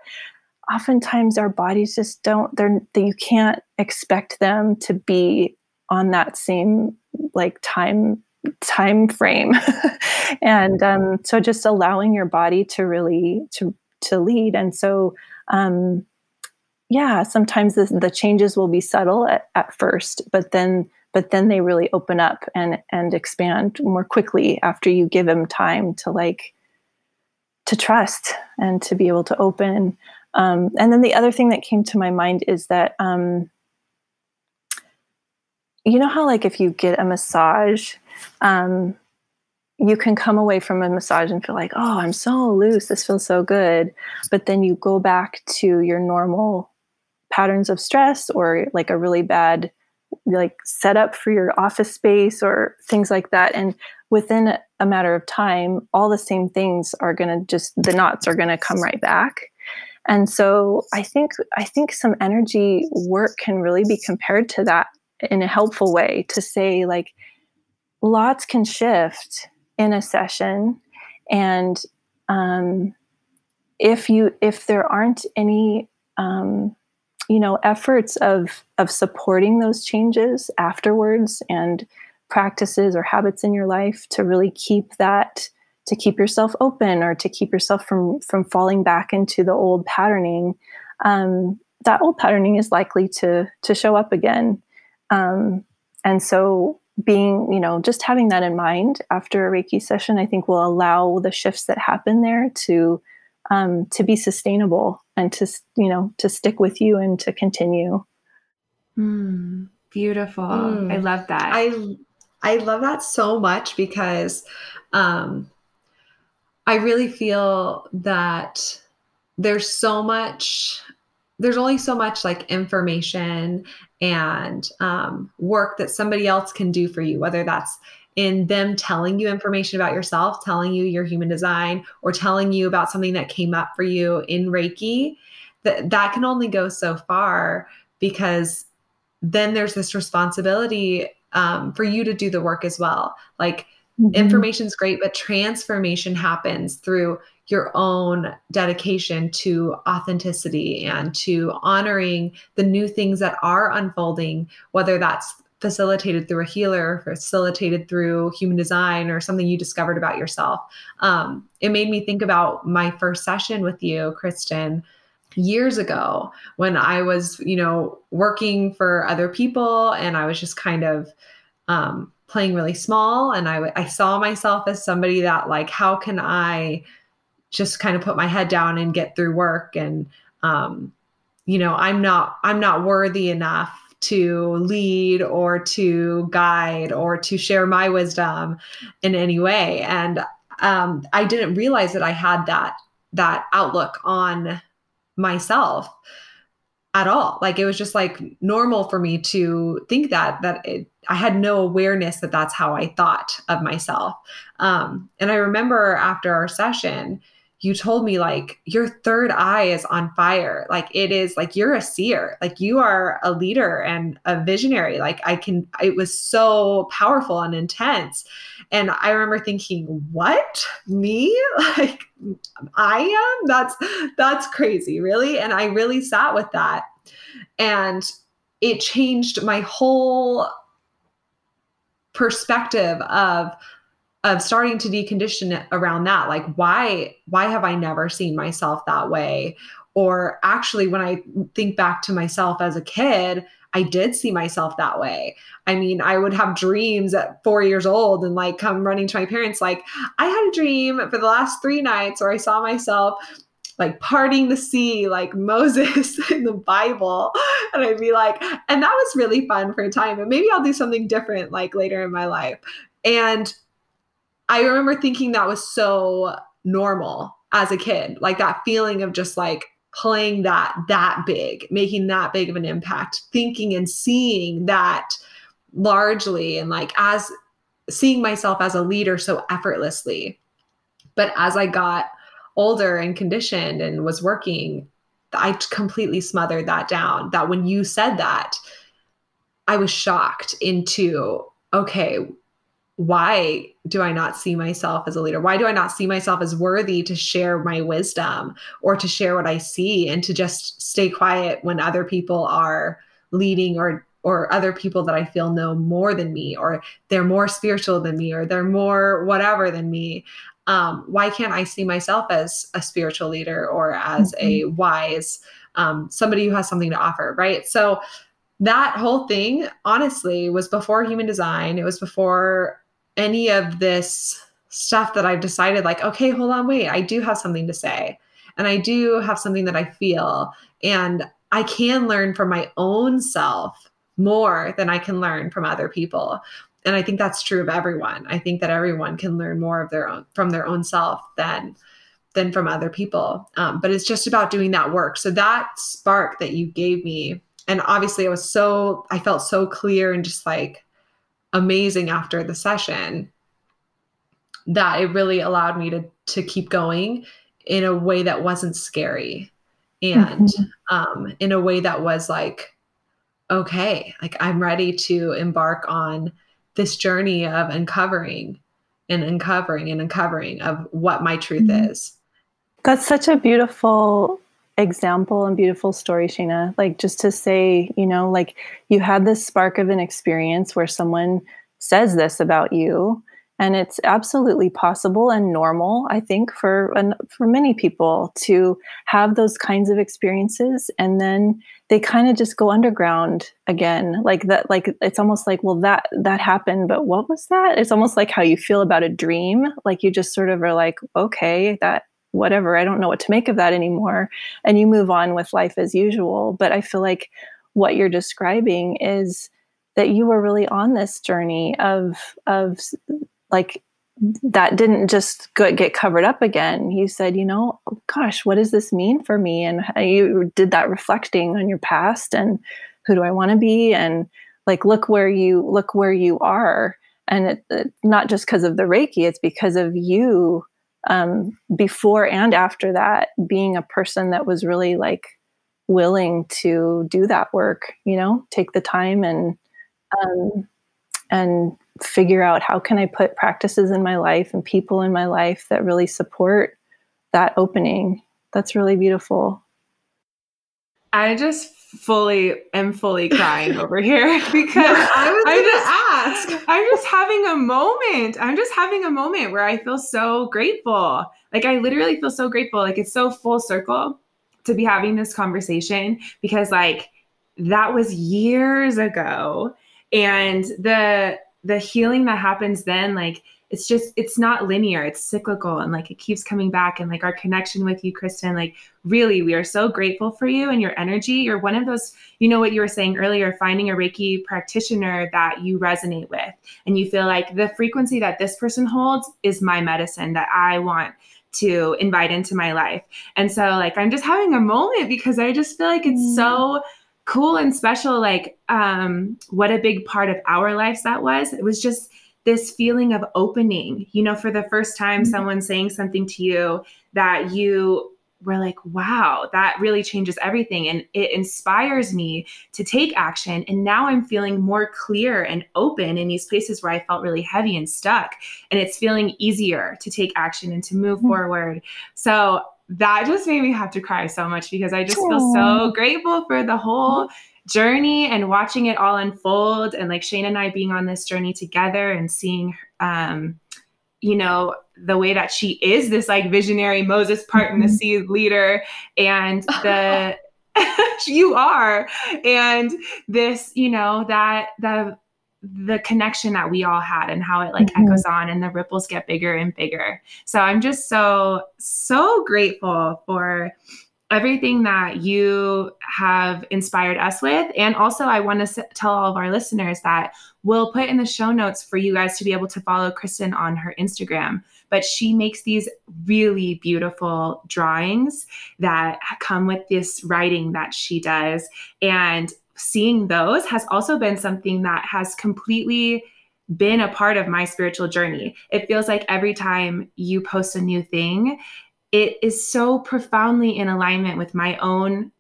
oftentimes our bodies just don't they're you can't expect them to be on that same like time time frame and um, so just allowing your body to really to to lead and so um, yeah, sometimes the, the changes will be subtle at, at first, but then but then they really open up and and expand more quickly after you give them time to like to trust and to be able to open. Um, and then the other thing that came to my mind is that um, you know how like if you get a massage um, you can come away from a massage and feel like oh i'm so loose. This feels so good. But then you go back to your normal patterns of stress or like a really bad like setup for your office space or things like that. And within a matter of time all the same things are going to just the knots are going to come right back and so i think i think some energy work can really be compared to that in a helpful way to say like lots can shift in a session. And um, if you if there aren't any um, you know efforts of of supporting those changes afterwards and practices or habits in your life to really keep that to keep yourself open or to keep yourself from from falling back into the old patterning um, that old patterning is likely to to show up again. Um, and so being you know just having that in mind after a reiki session i think will allow the shifts that happen there to um, to be sustainable and to you know to stick with you and to continue. Mm, beautiful. Mm. i love that. I i love that so much because um i really feel that there's so much there's only so much like information and um, work that somebody else can do for you whether that's in them telling you information about yourself, telling you your human design, or telling you about something that came up for you in Reiki, that that can only go so far because then there's this responsibility um, for you to do the work as well. Like mm-hmm. information is great, but transformation happens through your own dedication to authenticity and to honoring the new things that are unfolding, whether that's facilitated through a healer, facilitated through human design, or something you discovered about yourself. Um, it made me think about my first session with you, Kristen, years ago when I was, you know, working for other people and I was just kind of um, playing really small. And I, I saw myself as somebody that, like, how can I just kind of put my head down and get through work and, um, you know, I'm not, I'm not worthy enough to lead or to guide or to share my wisdom in any way and um, i didn't realize that i had that that outlook on myself at all. Like it was just like normal for me to think that that it, i had no awareness that that's how i thought of myself. Um, and i remember after our session you told me like your third eye is on fire. Like it is like you're a seer, like you are a leader and a visionary. Like I can, it was so powerful and intense. And I remember thinking, what? Me? Like I am? That's, that's crazy, really. And I really sat with that. And it changed my whole perspective of of starting to decondition around that like why why have i never seen myself that way or actually when i think back to myself as a kid i did see myself that way i mean i would have dreams at four years old and like come running to my parents like i had a dream for the last three nights where i saw myself like parting the sea like Moses in the Bible. And I'd be like, and that was really fun for a time. And maybe I'll do something different like later in my life. And I remember thinking that was so normal as a kid, like that feeling of just like playing that that big, making that big of an impact, thinking and seeing that largely and like as seeing myself as a leader so effortlessly. But as I got older and conditioned and was working, I completely smothered that down. That when you said that, I was shocked into okay, why do I not see myself as a leader? Why do I not see myself as worthy to share my wisdom or to share what I see and to just stay quiet when other people are leading or or other people that I feel know more than me or they're more spiritual than me or they're more whatever than me? Um, why can't I see myself as a spiritual leader or as mm-hmm. a wise um, somebody who has something to offer, right? So that whole thing, honestly, was before human design. It was before any of this stuff that I've decided, like, okay, hold on, wait, I do have something to say. And I do have something that I feel. And I can learn from my own self more than I can learn from other people. And I think that's true of everyone. I think that everyone can learn more of their own from their own self than than from other people. Um, but it's just about doing that work. So that spark that you gave me, and obviously I was so I felt so clear and just like amazing after the session that it really allowed me to to keep going in a way that wasn't scary and mm-hmm. um, in a way that was like okay like i'm ready to embark on this journey of uncovering and uncovering and uncovering of what my truth mm-hmm. is that's such a beautiful example and beautiful story, Shayna. Like just to say, you know, like you had this spark of an experience where someone says this about you, and it's absolutely possible and normal, I think, for for many people to have those kinds of experiences, and then they kind of just go underground again, like that. Like it's almost like, well, that that happened, but what was that? It's almost like how you feel about a dream. Like you just sort of are like, okay, that whatever, I don't know what to make of that anymore. And you move on with life as usual. But I feel like what you're describing is that you were really on this journey of of like that didn't just get covered up again. You said, you know, oh, gosh, what does this mean for me? And you did that reflecting on your past and who do I want to be? And like, look where you look where you are. And it, it, not just because of the Reiki, it's because of you um, before and after that being a person that was really like willing to do that work you know take the time and um, and figure out how can i put practices in my life and people in my life that really support that opening. That's really beautiful. I just fully am fully crying over here because yeah, I was I'm just ask. I'm just having a moment. I'm just having a moment where I feel so grateful. Like I literally feel so grateful. Like it's so full circle to be having this conversation because like that was years ago and the the healing that happens then like it's just it's not linear it's cyclical and like it keeps coming back and like our connection with you kristen like really we are so grateful for you and your energy. You're one of those you know what you were saying earlier finding a reiki practitioner that you resonate with and you feel like the frequency that this person holds is my medicine that i want to invite into my life. And so like i'm just having a moment because i just feel like it's so cool and special like um what a big part of our lives that was. It was just this feeling of opening, you know, for the first time, mm-hmm. someone saying something to you that you were like, wow, that really changes everything. And it inspires me to take action. And now I'm feeling more clear and open in these places where I felt really heavy and stuck. And it's feeling easier to take action and to move mm-hmm. forward. So that just made me have to cry so much because I just Aww. feel so grateful for the whole mm-hmm journey and watching it all unfold and like Shane and I being on this journey together and seeing um you know the way that she is this like visionary Moses part in the mm-hmm. sea leader and the you are and this you know that the the connection that we all had and how it like mm-hmm. echoes on and the ripples get bigger and bigger. So I'm just so so grateful for everything that you have inspired us with. And also, I want to tell all of our listeners that we'll put in the show notes for you guys to be able to follow Kristen on her Instagram. But she makes these really beautiful drawings that come with this writing that she does. And seeing those has also been something that has completely been a part of my spiritual journey. It feels like every time you post a new thing, it is so profoundly in alignment with my own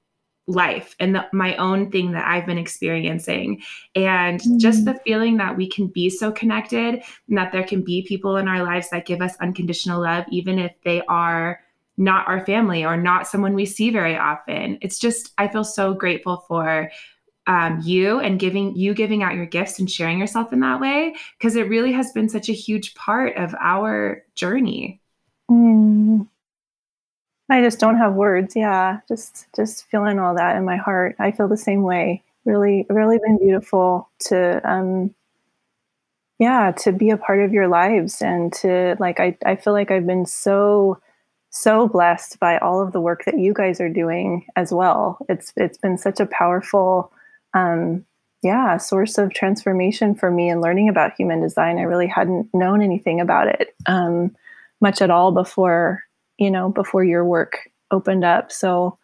life and the, my own thing that I've been experiencing. And mm-hmm. just the feeling that we can be so connected and that there can be people in our lives that give us unconditional love, even if they are not our family or not someone we see very often. It's just, I feel so grateful for um, you and giving you giving out your gifts and sharing yourself in that way because it really has been such a huge part of our journey. Mm. I just don't have words. Yeah, just just feeling all that in my heart. I feel the same way. Really, really been beautiful to um yeah, to be a part of your lives and to like I I feel like I've been so so blessed by all of the work that you guys are doing as well. It's it's been such a powerful um yeah, source of transformation for me and learning about human design. I really hadn't known anything about it um, much at all before you know, before your work opened up. So,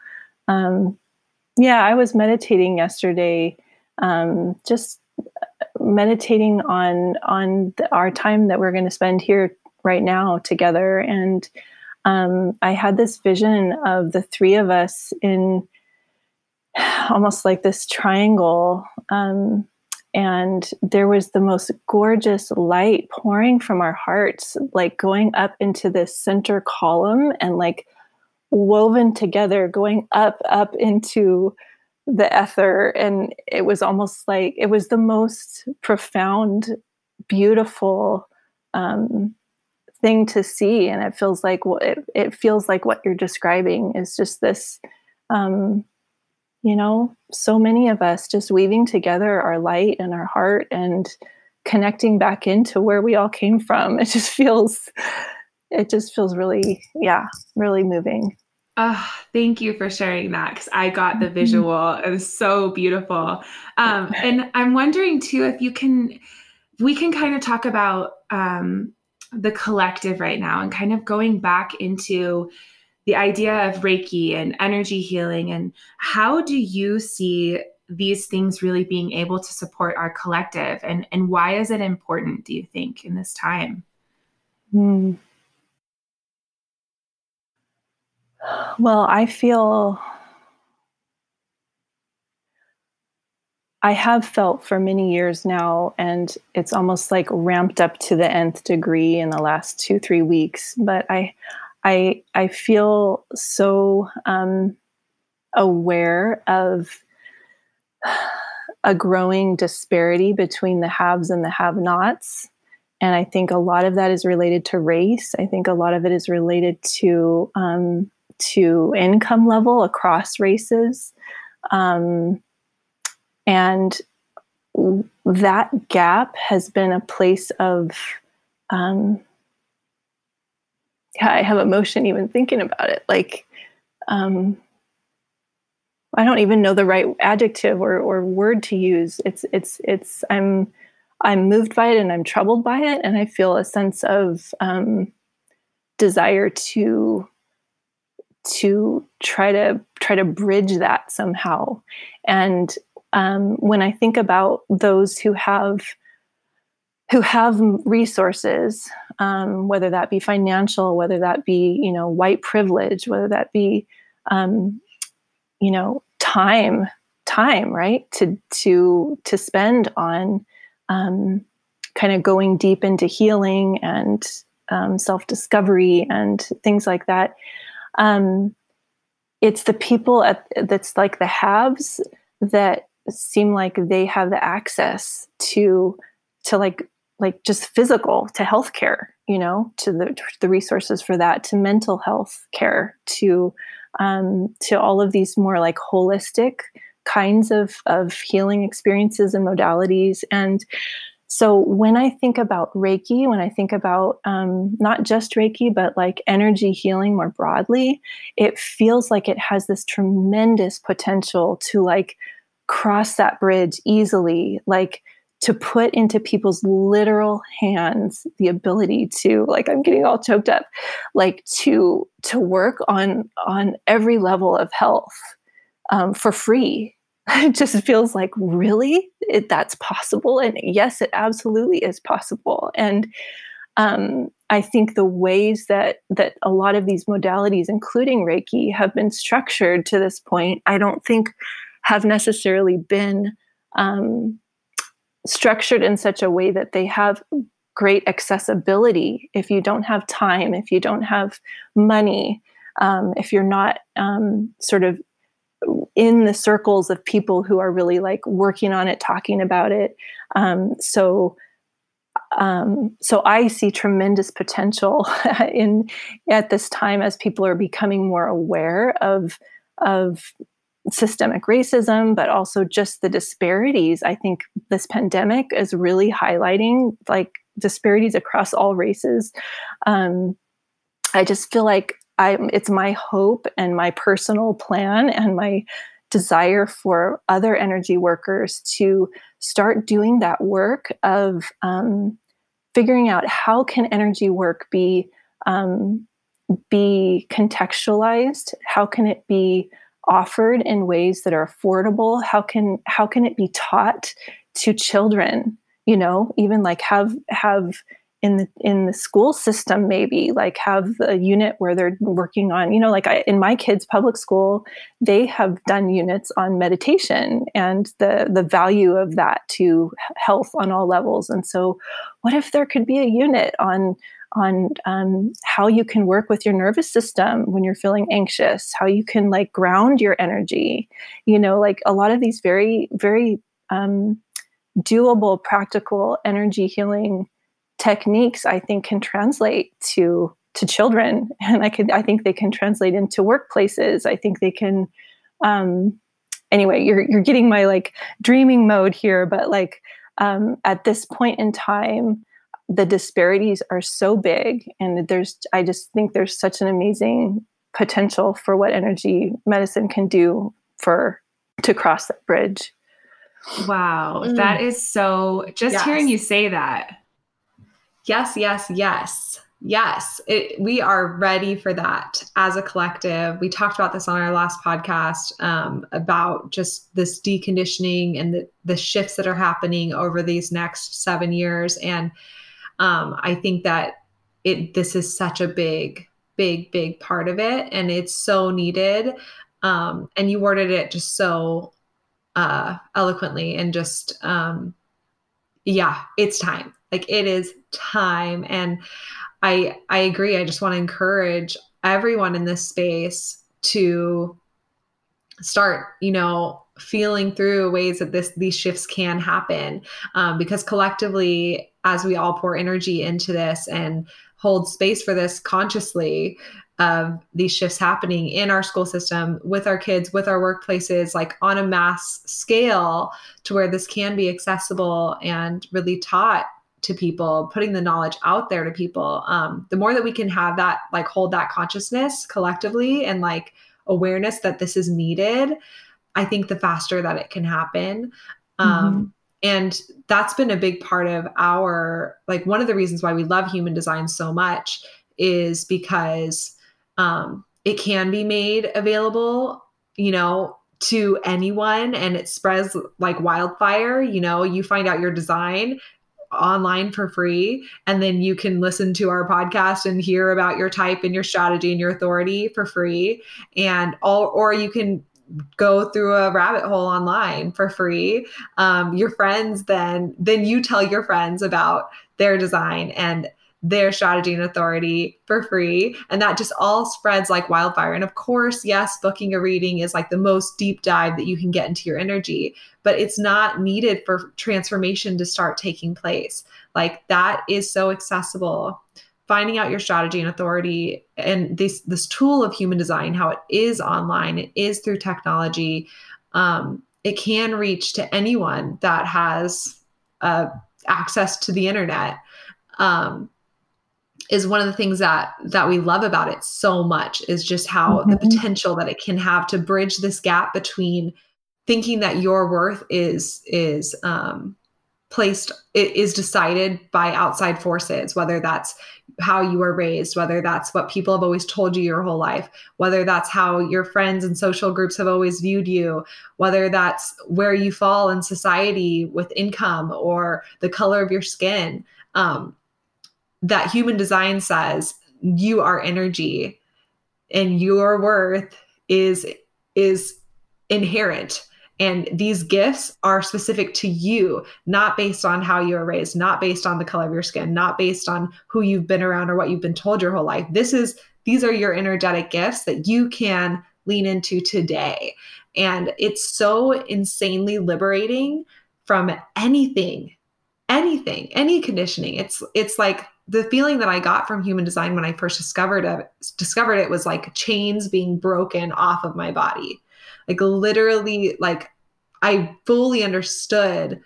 um, yeah, I was meditating yesterday, um, just meditating on on the, our time that we're going to spend here right now together, and um, I had this vision of the three of us in almost like this triangle. Um, and there was the most gorgeous light pouring from our hearts like going up into this center column and like woven together going up up into the ether. And it was almost like it was the most profound beautiful um, thing to see. And it feels like what it, it feels like what you're describing is just this um, you know, so many of us just weaving together our light and our heart and connecting back into where we all came from. It just feels, it just feels really, yeah, really moving. Oh, thank you for sharing that because I got the mm-hmm. visual. It was so beautiful. Um, and I'm wondering too if you can, we can kind of talk about um, the collective right now and kind of going back into the idea of Reiki and energy healing. And how do you see these things really being able to support our collective? And, and why is it important, do you think, in this time? Hmm. Well, I feel I have felt for many years now, and it's almost like ramped up to the nth degree in the last two, three weeks. But I, I I feel so um, aware of a growing disparity between the haves and the have-nots. And I think a lot of that is related to race. I think a lot of it is related to um, to income level across races, um, and that gap has been a place of um, yeah, I have emotion even thinking about it. Like, um, I don't even know the right adjective or, or word to use. It's it's it's I'm I'm moved by it and I'm troubled by it, and I feel a sense of um, desire to to try to try to bridge that somehow. And um, when I think about those who have who have resources, um, whether that be financial, whether that be you know white privilege, whether that be um, you know time, time right to to to spend on um, kind of going deep into healing and um, self discovery and things like that. Um, it's the people at, that's like the haves that seem like they have the access to to like like just physical to healthcare, you know, to the to the resources for that, to mental health care, to um, to all of these more like holistic kinds of, of healing experiences and modalities. And so when I think about Reiki, when I think about um, not just Reiki, but like energy healing more broadly, it feels like it has this tremendous potential to like cross that bridge easily, like to put into people's literal hands the ability to like i'm getting all choked up like to to work on on every level of health um, for free. It just feels like really? It, that's possible? And yes it absolutely is possible. And um, i think the ways that that a lot of these modalities including reiki have been structured to this point i don't think have necessarily been um, structured in such a way that they have great accessibility if you don't have time if you don't have money um, if you're not um, sort of in the circles of people who are really like working on it, talking about it. Um, so, um, so I see tremendous potential in at this time as people are becoming more aware of of systemic racism, but also just the disparities. I think this pandemic is really highlighting like disparities across all races. Um, I just feel like I, it's my hope and my personal plan and my desire for other energy workers to start doing that work of um, figuring out how can energy work be um, be contextualized how can it be offered in ways that are affordable how can how can it be taught to children? You know even like have have in the in the school system maybe like have a unit where they're working on you know like I, in my kids public school they have done units on meditation and the the value of that to health on all levels. And so what if there could be a unit on on um, how you can work with your nervous system when you're feeling anxious how you can like ground your energy you know like a lot of these very very um, doable practical energy healing techniques I think can translate to to children and I could I think they can translate into workplaces. I think they can um anyway, you're you're getting my like dreaming mode here, but like um at this point in time the disparities are so big and there's I just think there's such an amazing potential for what energy medicine can do for to cross that bridge. Wow, mm. that is so just yes. hearing you say that Yes, yes, yes. Yes, it, we are ready for that as a collective. We talked about this on our last podcast um, about just this deconditioning and the, the shifts that are happening over these next seven years. And um, I think that it this is such a big, big, big part of it, and it's so needed. Um, and you worded it just so uh, eloquently, and just um, yeah, it's time. Like it is time. And i i agree. I just want to encourage everyone in this space to start you know feeling through ways that this these shifts can happen um, because collectively as we all pour energy into this and hold space for this consciously of these shifts happening in our school system with our kids with our workplaces like on a mass scale to where this can be accessible and really taught to people, putting the knowledge out there to people, um, the more that we can have that, like hold that consciousness collectively and like awareness that this is needed, I think the faster that it can happen. Um, mm-hmm. And that's been a big part of our, like, one of the reasons why we love human design so much is because um, it can be made available, you know, to anyone and it spreads like wildfire. You know, you find out your design online for free and then you can listen to our podcast and hear about your type and your strategy and your authority for free and all or you can go through a rabbit hole online for free um, your friends then then you tell your friends about their design and their strategy and authority for free. And that just all spreads like wildfire. And of course, yes, booking a reading is like the most deep dive that you can get into your energy, but it's not needed for transformation to start taking place. Like that is so accessible. Finding out your strategy and authority and this this tool of human design, how it is online, it is through technology. Um, it can reach to anyone that has uh, access to the internet. Um, is one of the things that that we love about it so much is just how mm-hmm. the potential that it can have to bridge this gap between thinking that your worth is is um, placed it is decided by outside forces whether that's how you were raised whether that's what people have always told you your whole life whether that's how your friends and social groups have always viewed you whether that's where you fall in society with income or the color of your skin um, that human design says you are energy and your worth is is inherent and these gifts are specific to you, not based on how you were raised, not based on the color of your skin, not based on who you've been around or what you've been told your whole life. This is these are your energetic gifts that you can lean into today. And it's so insanely liberating from anything, anything, any conditioning. It's it's like the feeling that I got from human design when I first discovered it discovered it was like chains being broken off of my body like literally like I fully understood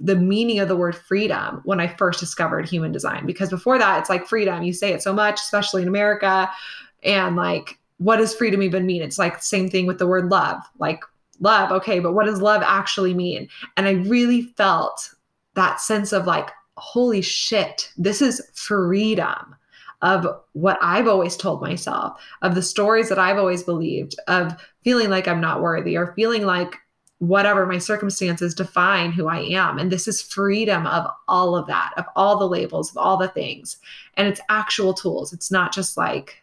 the meaning of the word freedom when I first discovered human design because before that it's like freedom you say it so much especially in America and like what does freedom even mean? It's like same thing with the word love like love okay but what does love actually mean? And I really felt that sense of like holy shit this is freedom of what I've always told myself, of the stories that I've always believed, of feeling like I'm not worthy or feeling like whatever my circumstances define who I am. And this is freedom of all of that, of all the labels, of all the things. And it's actual tools. It's not just like,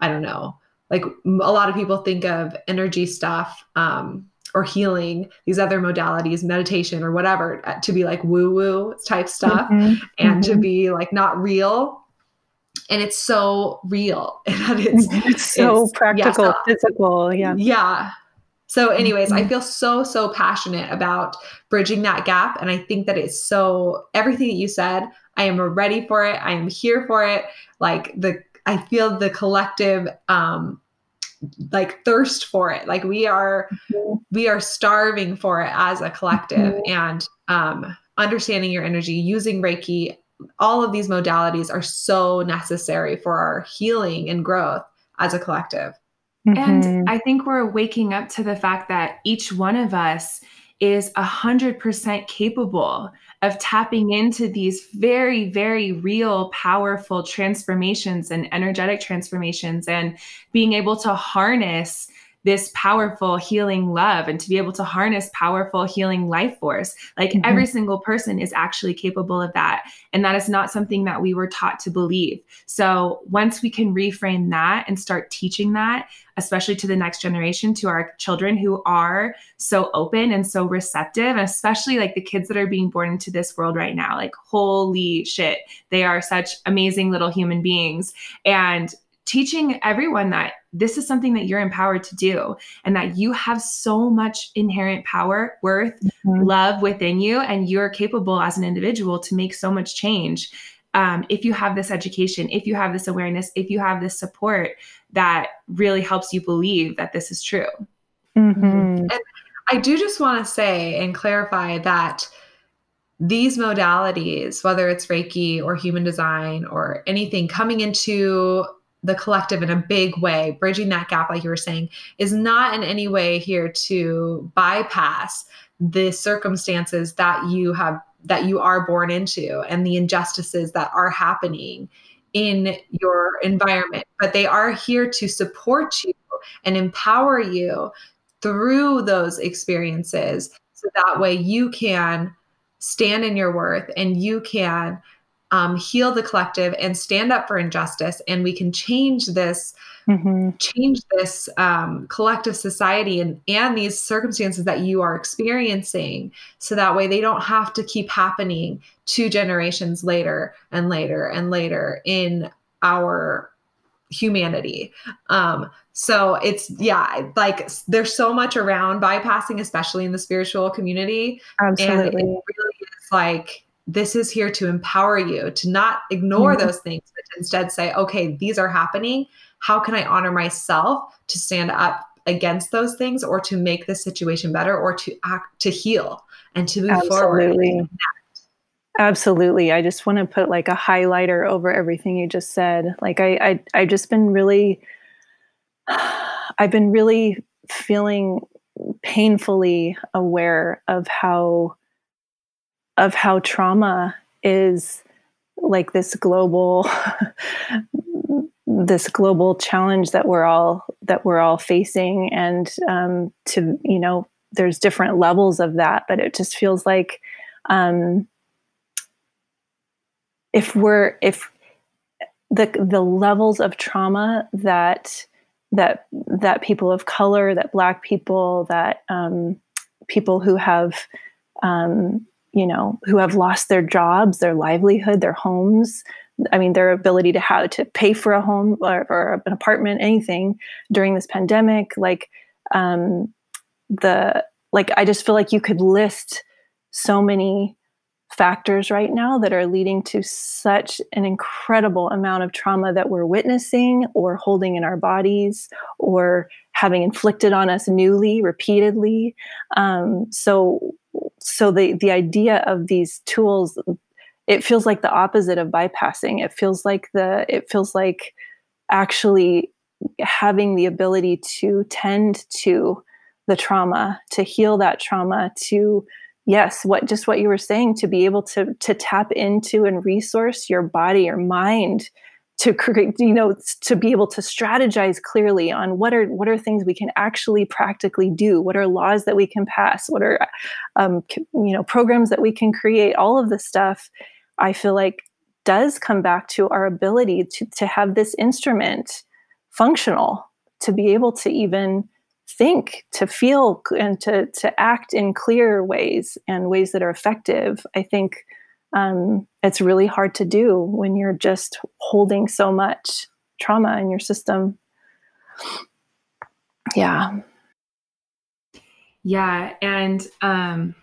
I don't know, like a lot of people think of energy stuff um, or healing, these other modalities, meditation or whatever, uh, to be like woo woo type stuff mm-hmm. and mm-hmm. to be like not real and it's so real and it's, it's so it's, practical yeah, physical yeah yeah so anyways mm-hmm. i feel so so passionate about bridging that gap and i think that it's so everything that you said i am ready for it i am here for it like the i feel the collective um like thirst for it like we are mm-hmm. we are starving for it as a collective mm-hmm. and um understanding your energy using reiki all of these modalities are so necessary for our healing and growth as a collective. Mm-hmm. And I think we're waking up to the fact that each one of us is 100% capable of tapping into these very, very real, powerful transformations and energetic transformations and being able to harness this powerful healing love and to be able to harness powerful healing life force. Like mm-hmm. every single person is actually capable of that. And that is not something that we were taught to believe. So once we can reframe that and start teaching that, especially to the next generation, to our children who are so open and so receptive, and especially like the kids that are being born into this world right now, like holy shit, they are such amazing little human beings. And teaching everyone that this is something that you're empowered to do and that you have so much inherent power, worth, mm-hmm. love within you, and you're capable as an individual to make so much change. Um, if you have this education, if you have this awareness, if you have this support that really helps you believe that this is true. Mm-hmm. And I do just want to say and clarify that these modalities, whether it's Reiki or human design or anything coming into the collective in a big way, bridging that gap, like you were saying, is not in any way here to bypass the circumstances that you have that you are born into and the injustices that are happening in your environment. But they are here to support you and empower you through those experiences so that way you can stand in your worth and you can um, heal the collective and stand up for injustice and we can change this mm-hmm. change this um, collective society and and these circumstances that you are experiencing so that way they don't have to keep happening two generations later and later and later in our humanity um so it's yeah like there's so much around bypassing especially in the spiritual community Absolutely. and it really is like this is here to empower you to not ignore mm-hmm. those things, but to instead say, okay, these are happening. How can I honor myself to stand up against those things or to make the situation better or to act to heal and to move Absolutely. forward. Absolutely. I just want to put like a highlighter over everything you just said. Like I I I've just been really I've been really feeling painfully aware of how of how trauma is like this global this global challenge that we're all that we're all facing. And um, to you know there's different levels of that but it just feels like um, if we're if the the levels of trauma that that that people of color that black people that um, people who have um, you know who have lost their jobs their livelihood their homes. I mean their ability to have to pay for a home or, or an apartment anything during this pandemic like um, the like i just feel like you could list so many factors right now that are leading to such an incredible amount of trauma that we're witnessing or holding in our bodies or having inflicted on us newly repeatedly. Um, so so the the idea of these tools it feels like the opposite of bypassing. It feels like the it feels like actually having the ability to tend to the trauma to heal that trauma to yes what just what you were saying to be able to to tap into and resource your body your mind to create you know to be able to strategize clearly on what are what are things we can actually practically do what are laws that we can pass what are um, you know programs that we can create all of this stuff i feel like does come back to our ability to to have this instrument functional to be able to even think to feel and to to act in clear ways and ways that are effective. I think um, it's really hard to do when you're just holding so much trauma in your system. Yeah. Yeah. And um,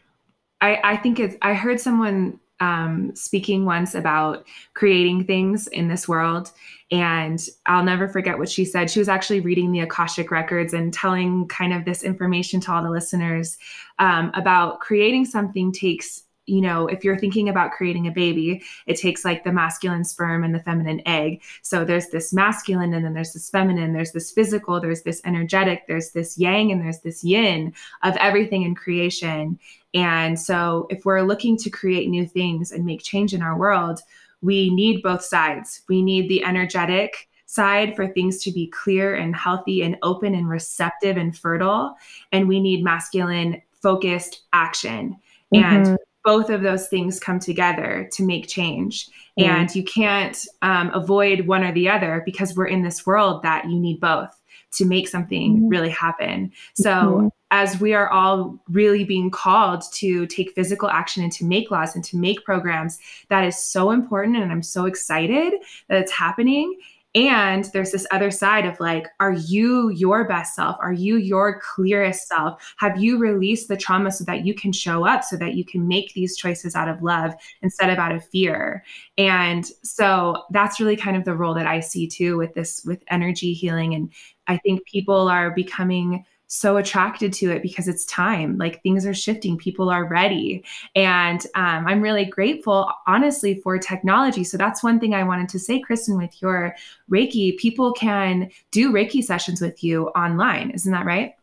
I, I think it's, I heard someone um, speaking once about creating things in this world. And I'll never forget what she said. She was actually reading the Akashic Records and telling kind of this information to all the listeners um, about creating something takes you know, if you're thinking about creating a baby, it takes like the masculine sperm and the feminine egg. So there's this masculine and then there's this feminine, there's this physical, there's this energetic, there's this yang, and there's this yin of everything in creation. And so if we're looking to create new things and make change in our world, we need both sides. We need the energetic side for things to be clear and healthy and open and receptive and fertile. And we need masculine focused action. Mm-hmm. And both of those things come together to make change. Mm-hmm. And you can't um, avoid one or the other because we're in this world that you need both to make something mm-hmm. really happen. So, mm-hmm. as we are all really being called to take physical action and to make laws and to make programs, that is so important. And I'm so excited that it's happening. And there's this other side of like, are you your best self? Are you your clearest self? Have you released the trauma so that you can show up, so that you can make these choices out of love instead of out of fear? And so that's really kind of the role that I see too with this, with energy healing. And I think people are becoming so attracted to it because it's time. Like things are shifting, people are ready. And um, I'm really grateful, honestly, for technology. So that's one thing I wanted to say, Kristen, with your Reiki, people can do Reiki sessions with you online. Isn't that right?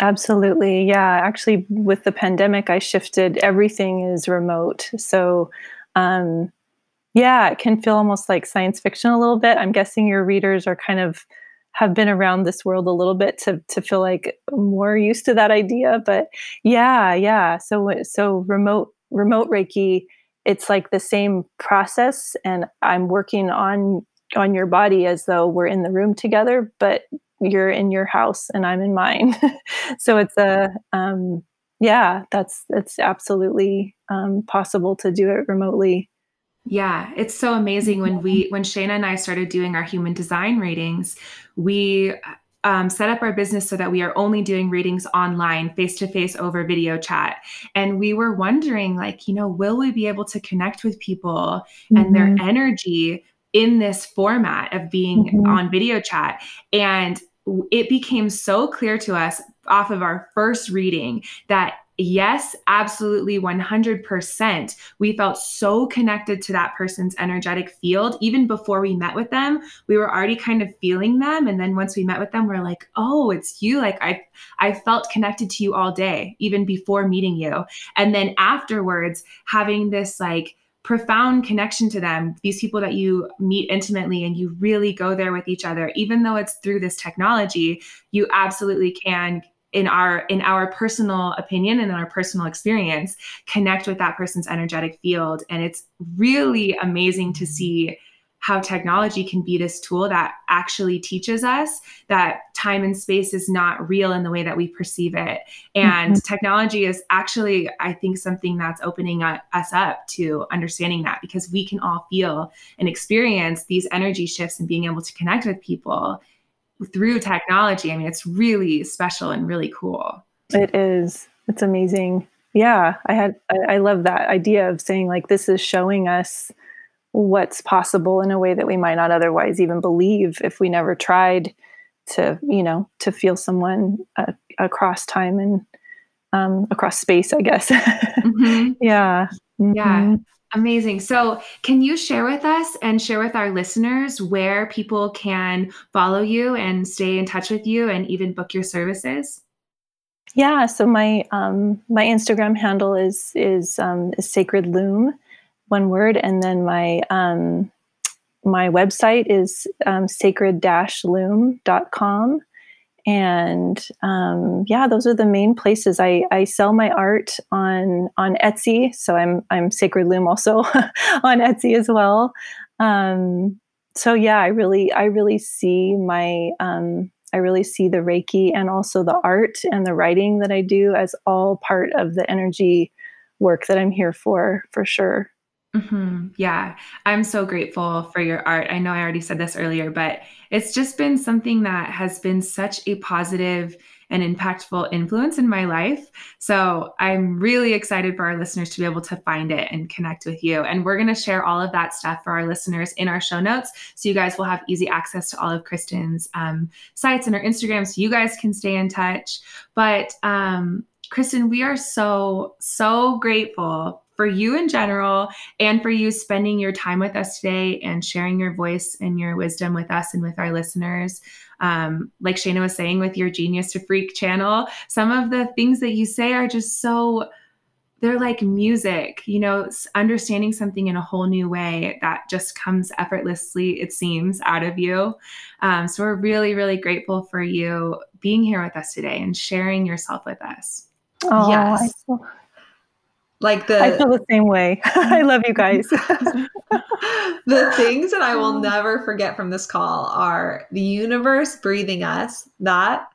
Absolutely. Yeah. Actually, with the pandemic, I shifted everything is remote. So, um, yeah, it can feel almost like science fiction a little bit. I'm guessing your readers are kind of have been around this world a little bit to to feel like more used to that idea but yeah yeah. So so remote remote reiki it's like the same process and i'm working on on your body as though we're in the room together but you're in your house and i'm in mine. So it's a um yeah that's it's absolutely um, possible to do it remotely yeah, it's so amazing when we when Shayna and I started doing our human design readings, we um, set up our business so that we are only doing readings online, face to face over video chat. And we were wondering, like, you know, will we be able to connect with people mm-hmm. and their mm-hmm. energy in this format of being mm-hmm. on video chat? And it became so clear to us off of our first reading that yes, absolutely 100%. We felt so connected to that person's energetic field. Even before we met with them, we were already kind of feeling them. And then once we met with them, we're like, oh, it's you. Like I, I felt connected to you all day, even before meeting you. And then afterwards, having this like, profound connection to them, these people that you meet intimately and you really go there with each other, even though it's through this technology, you absolutely can in our in our personal opinion and in our personal experience connect with that person's energetic field and it's really amazing to see how technology can be this tool that actually teaches us that time and space is not real in the way that we perceive it. And mm-hmm. technology is actually, I think, something that's opening us up to understanding that because we can all feel and experience these energy shifts and being able to connect with people through technology. I mean, it's really special and really cool. It is. It's amazing. Yeah, I had I, I love that idea of saying like this is showing us what's possible in a way that we might not otherwise even believe if we never tried to you know to feel someone uh, across time and um, across space i guess mm-hmm. yeah mm-hmm. yeah Amazing. So, can you share with us and share with our listeners where people can follow you and stay in touch with you and even book your services? Yeah. So my um, my Instagram handle is is um, is sacred loom, one word, and then my um, my website is um, sacred-loom.com and um, yeah, those are the main places. I, I sell my art on on Etsy, so I'm I'm Sacred Loom also on Etsy as well. Um, so yeah, I really I really see my um, I really see the Reiki and also the art and the writing that I do as all part of the energy work that I'm here for for sure. Mm-hmm. Yeah, I'm so grateful for your art. I know I already said this earlier, but it's just been something that has been such a positive and impactful influence in my life. So I'm really excited for our listeners to be able to find it and connect with you. And we're going to share all of that stuff for our listeners in our show notes. So you guys will have easy access to all of Kristen's um, sites and her Instagram so you guys can stay in touch. But um, Kristen, we are so, so grateful for you in general and for you spending your time with us today and sharing your voice and your wisdom with us and with our listeners. Um, like Shayna was saying with your Genius to Freak channel, some of the things that you say are just so they're like music, you know, understanding something in a whole new way that just comes effortlessly, it seems, out of you. Um, so we're really, really grateful for you being here with us today and sharing yourself with us. Oh, yes like the I feel the same way. I love you guys. the things that I will oh. never forget from this call are the universe breathing us that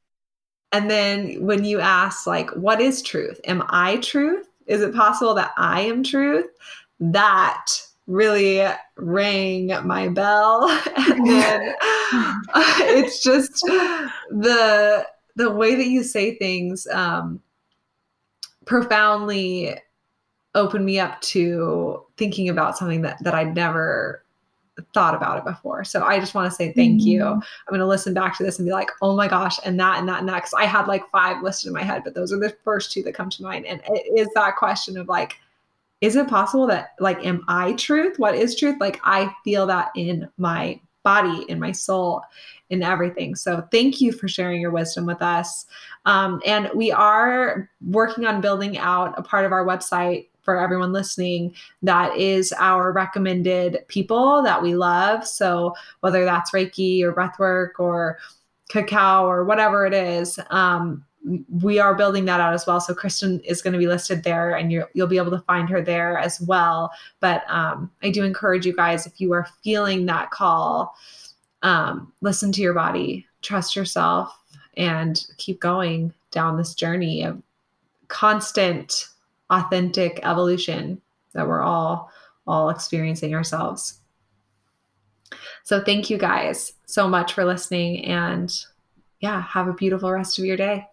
and then when you ask like what is truth? Am I truth? Is it possible that I am truth? That really rang my bell and then it's just the the way that you say things um profoundly opened me up to thinking about something that that I'd never thought about it before. So I just want to say thank mm-hmm. you. I'm going to listen back to this and be like, oh my gosh, and that and that and that. Because I had like five listed in my head, but those are the first two that come to mind. And it is that question of like, is it possible that like, am I truth? What is truth? Like, I feel that in my body, in my soul, in everything. So thank you for sharing your wisdom with us. Um, and we are working on building out a part of our website for everyone listening that is our recommended people that we love. So whether that's Reiki or breathwork or cacao or whatever it is, um, we are building that out as well. So Kristen is going to be listed there, and you will be able to find her there as well. But um, I do encourage you guys if you are feeling that call, um, listen to your body, trust yourself, and keep going down this journey of constant authentic evolution that we're all all experiencing ourselves. So thank you guys so much for listening and yeah, have a beautiful rest of your day.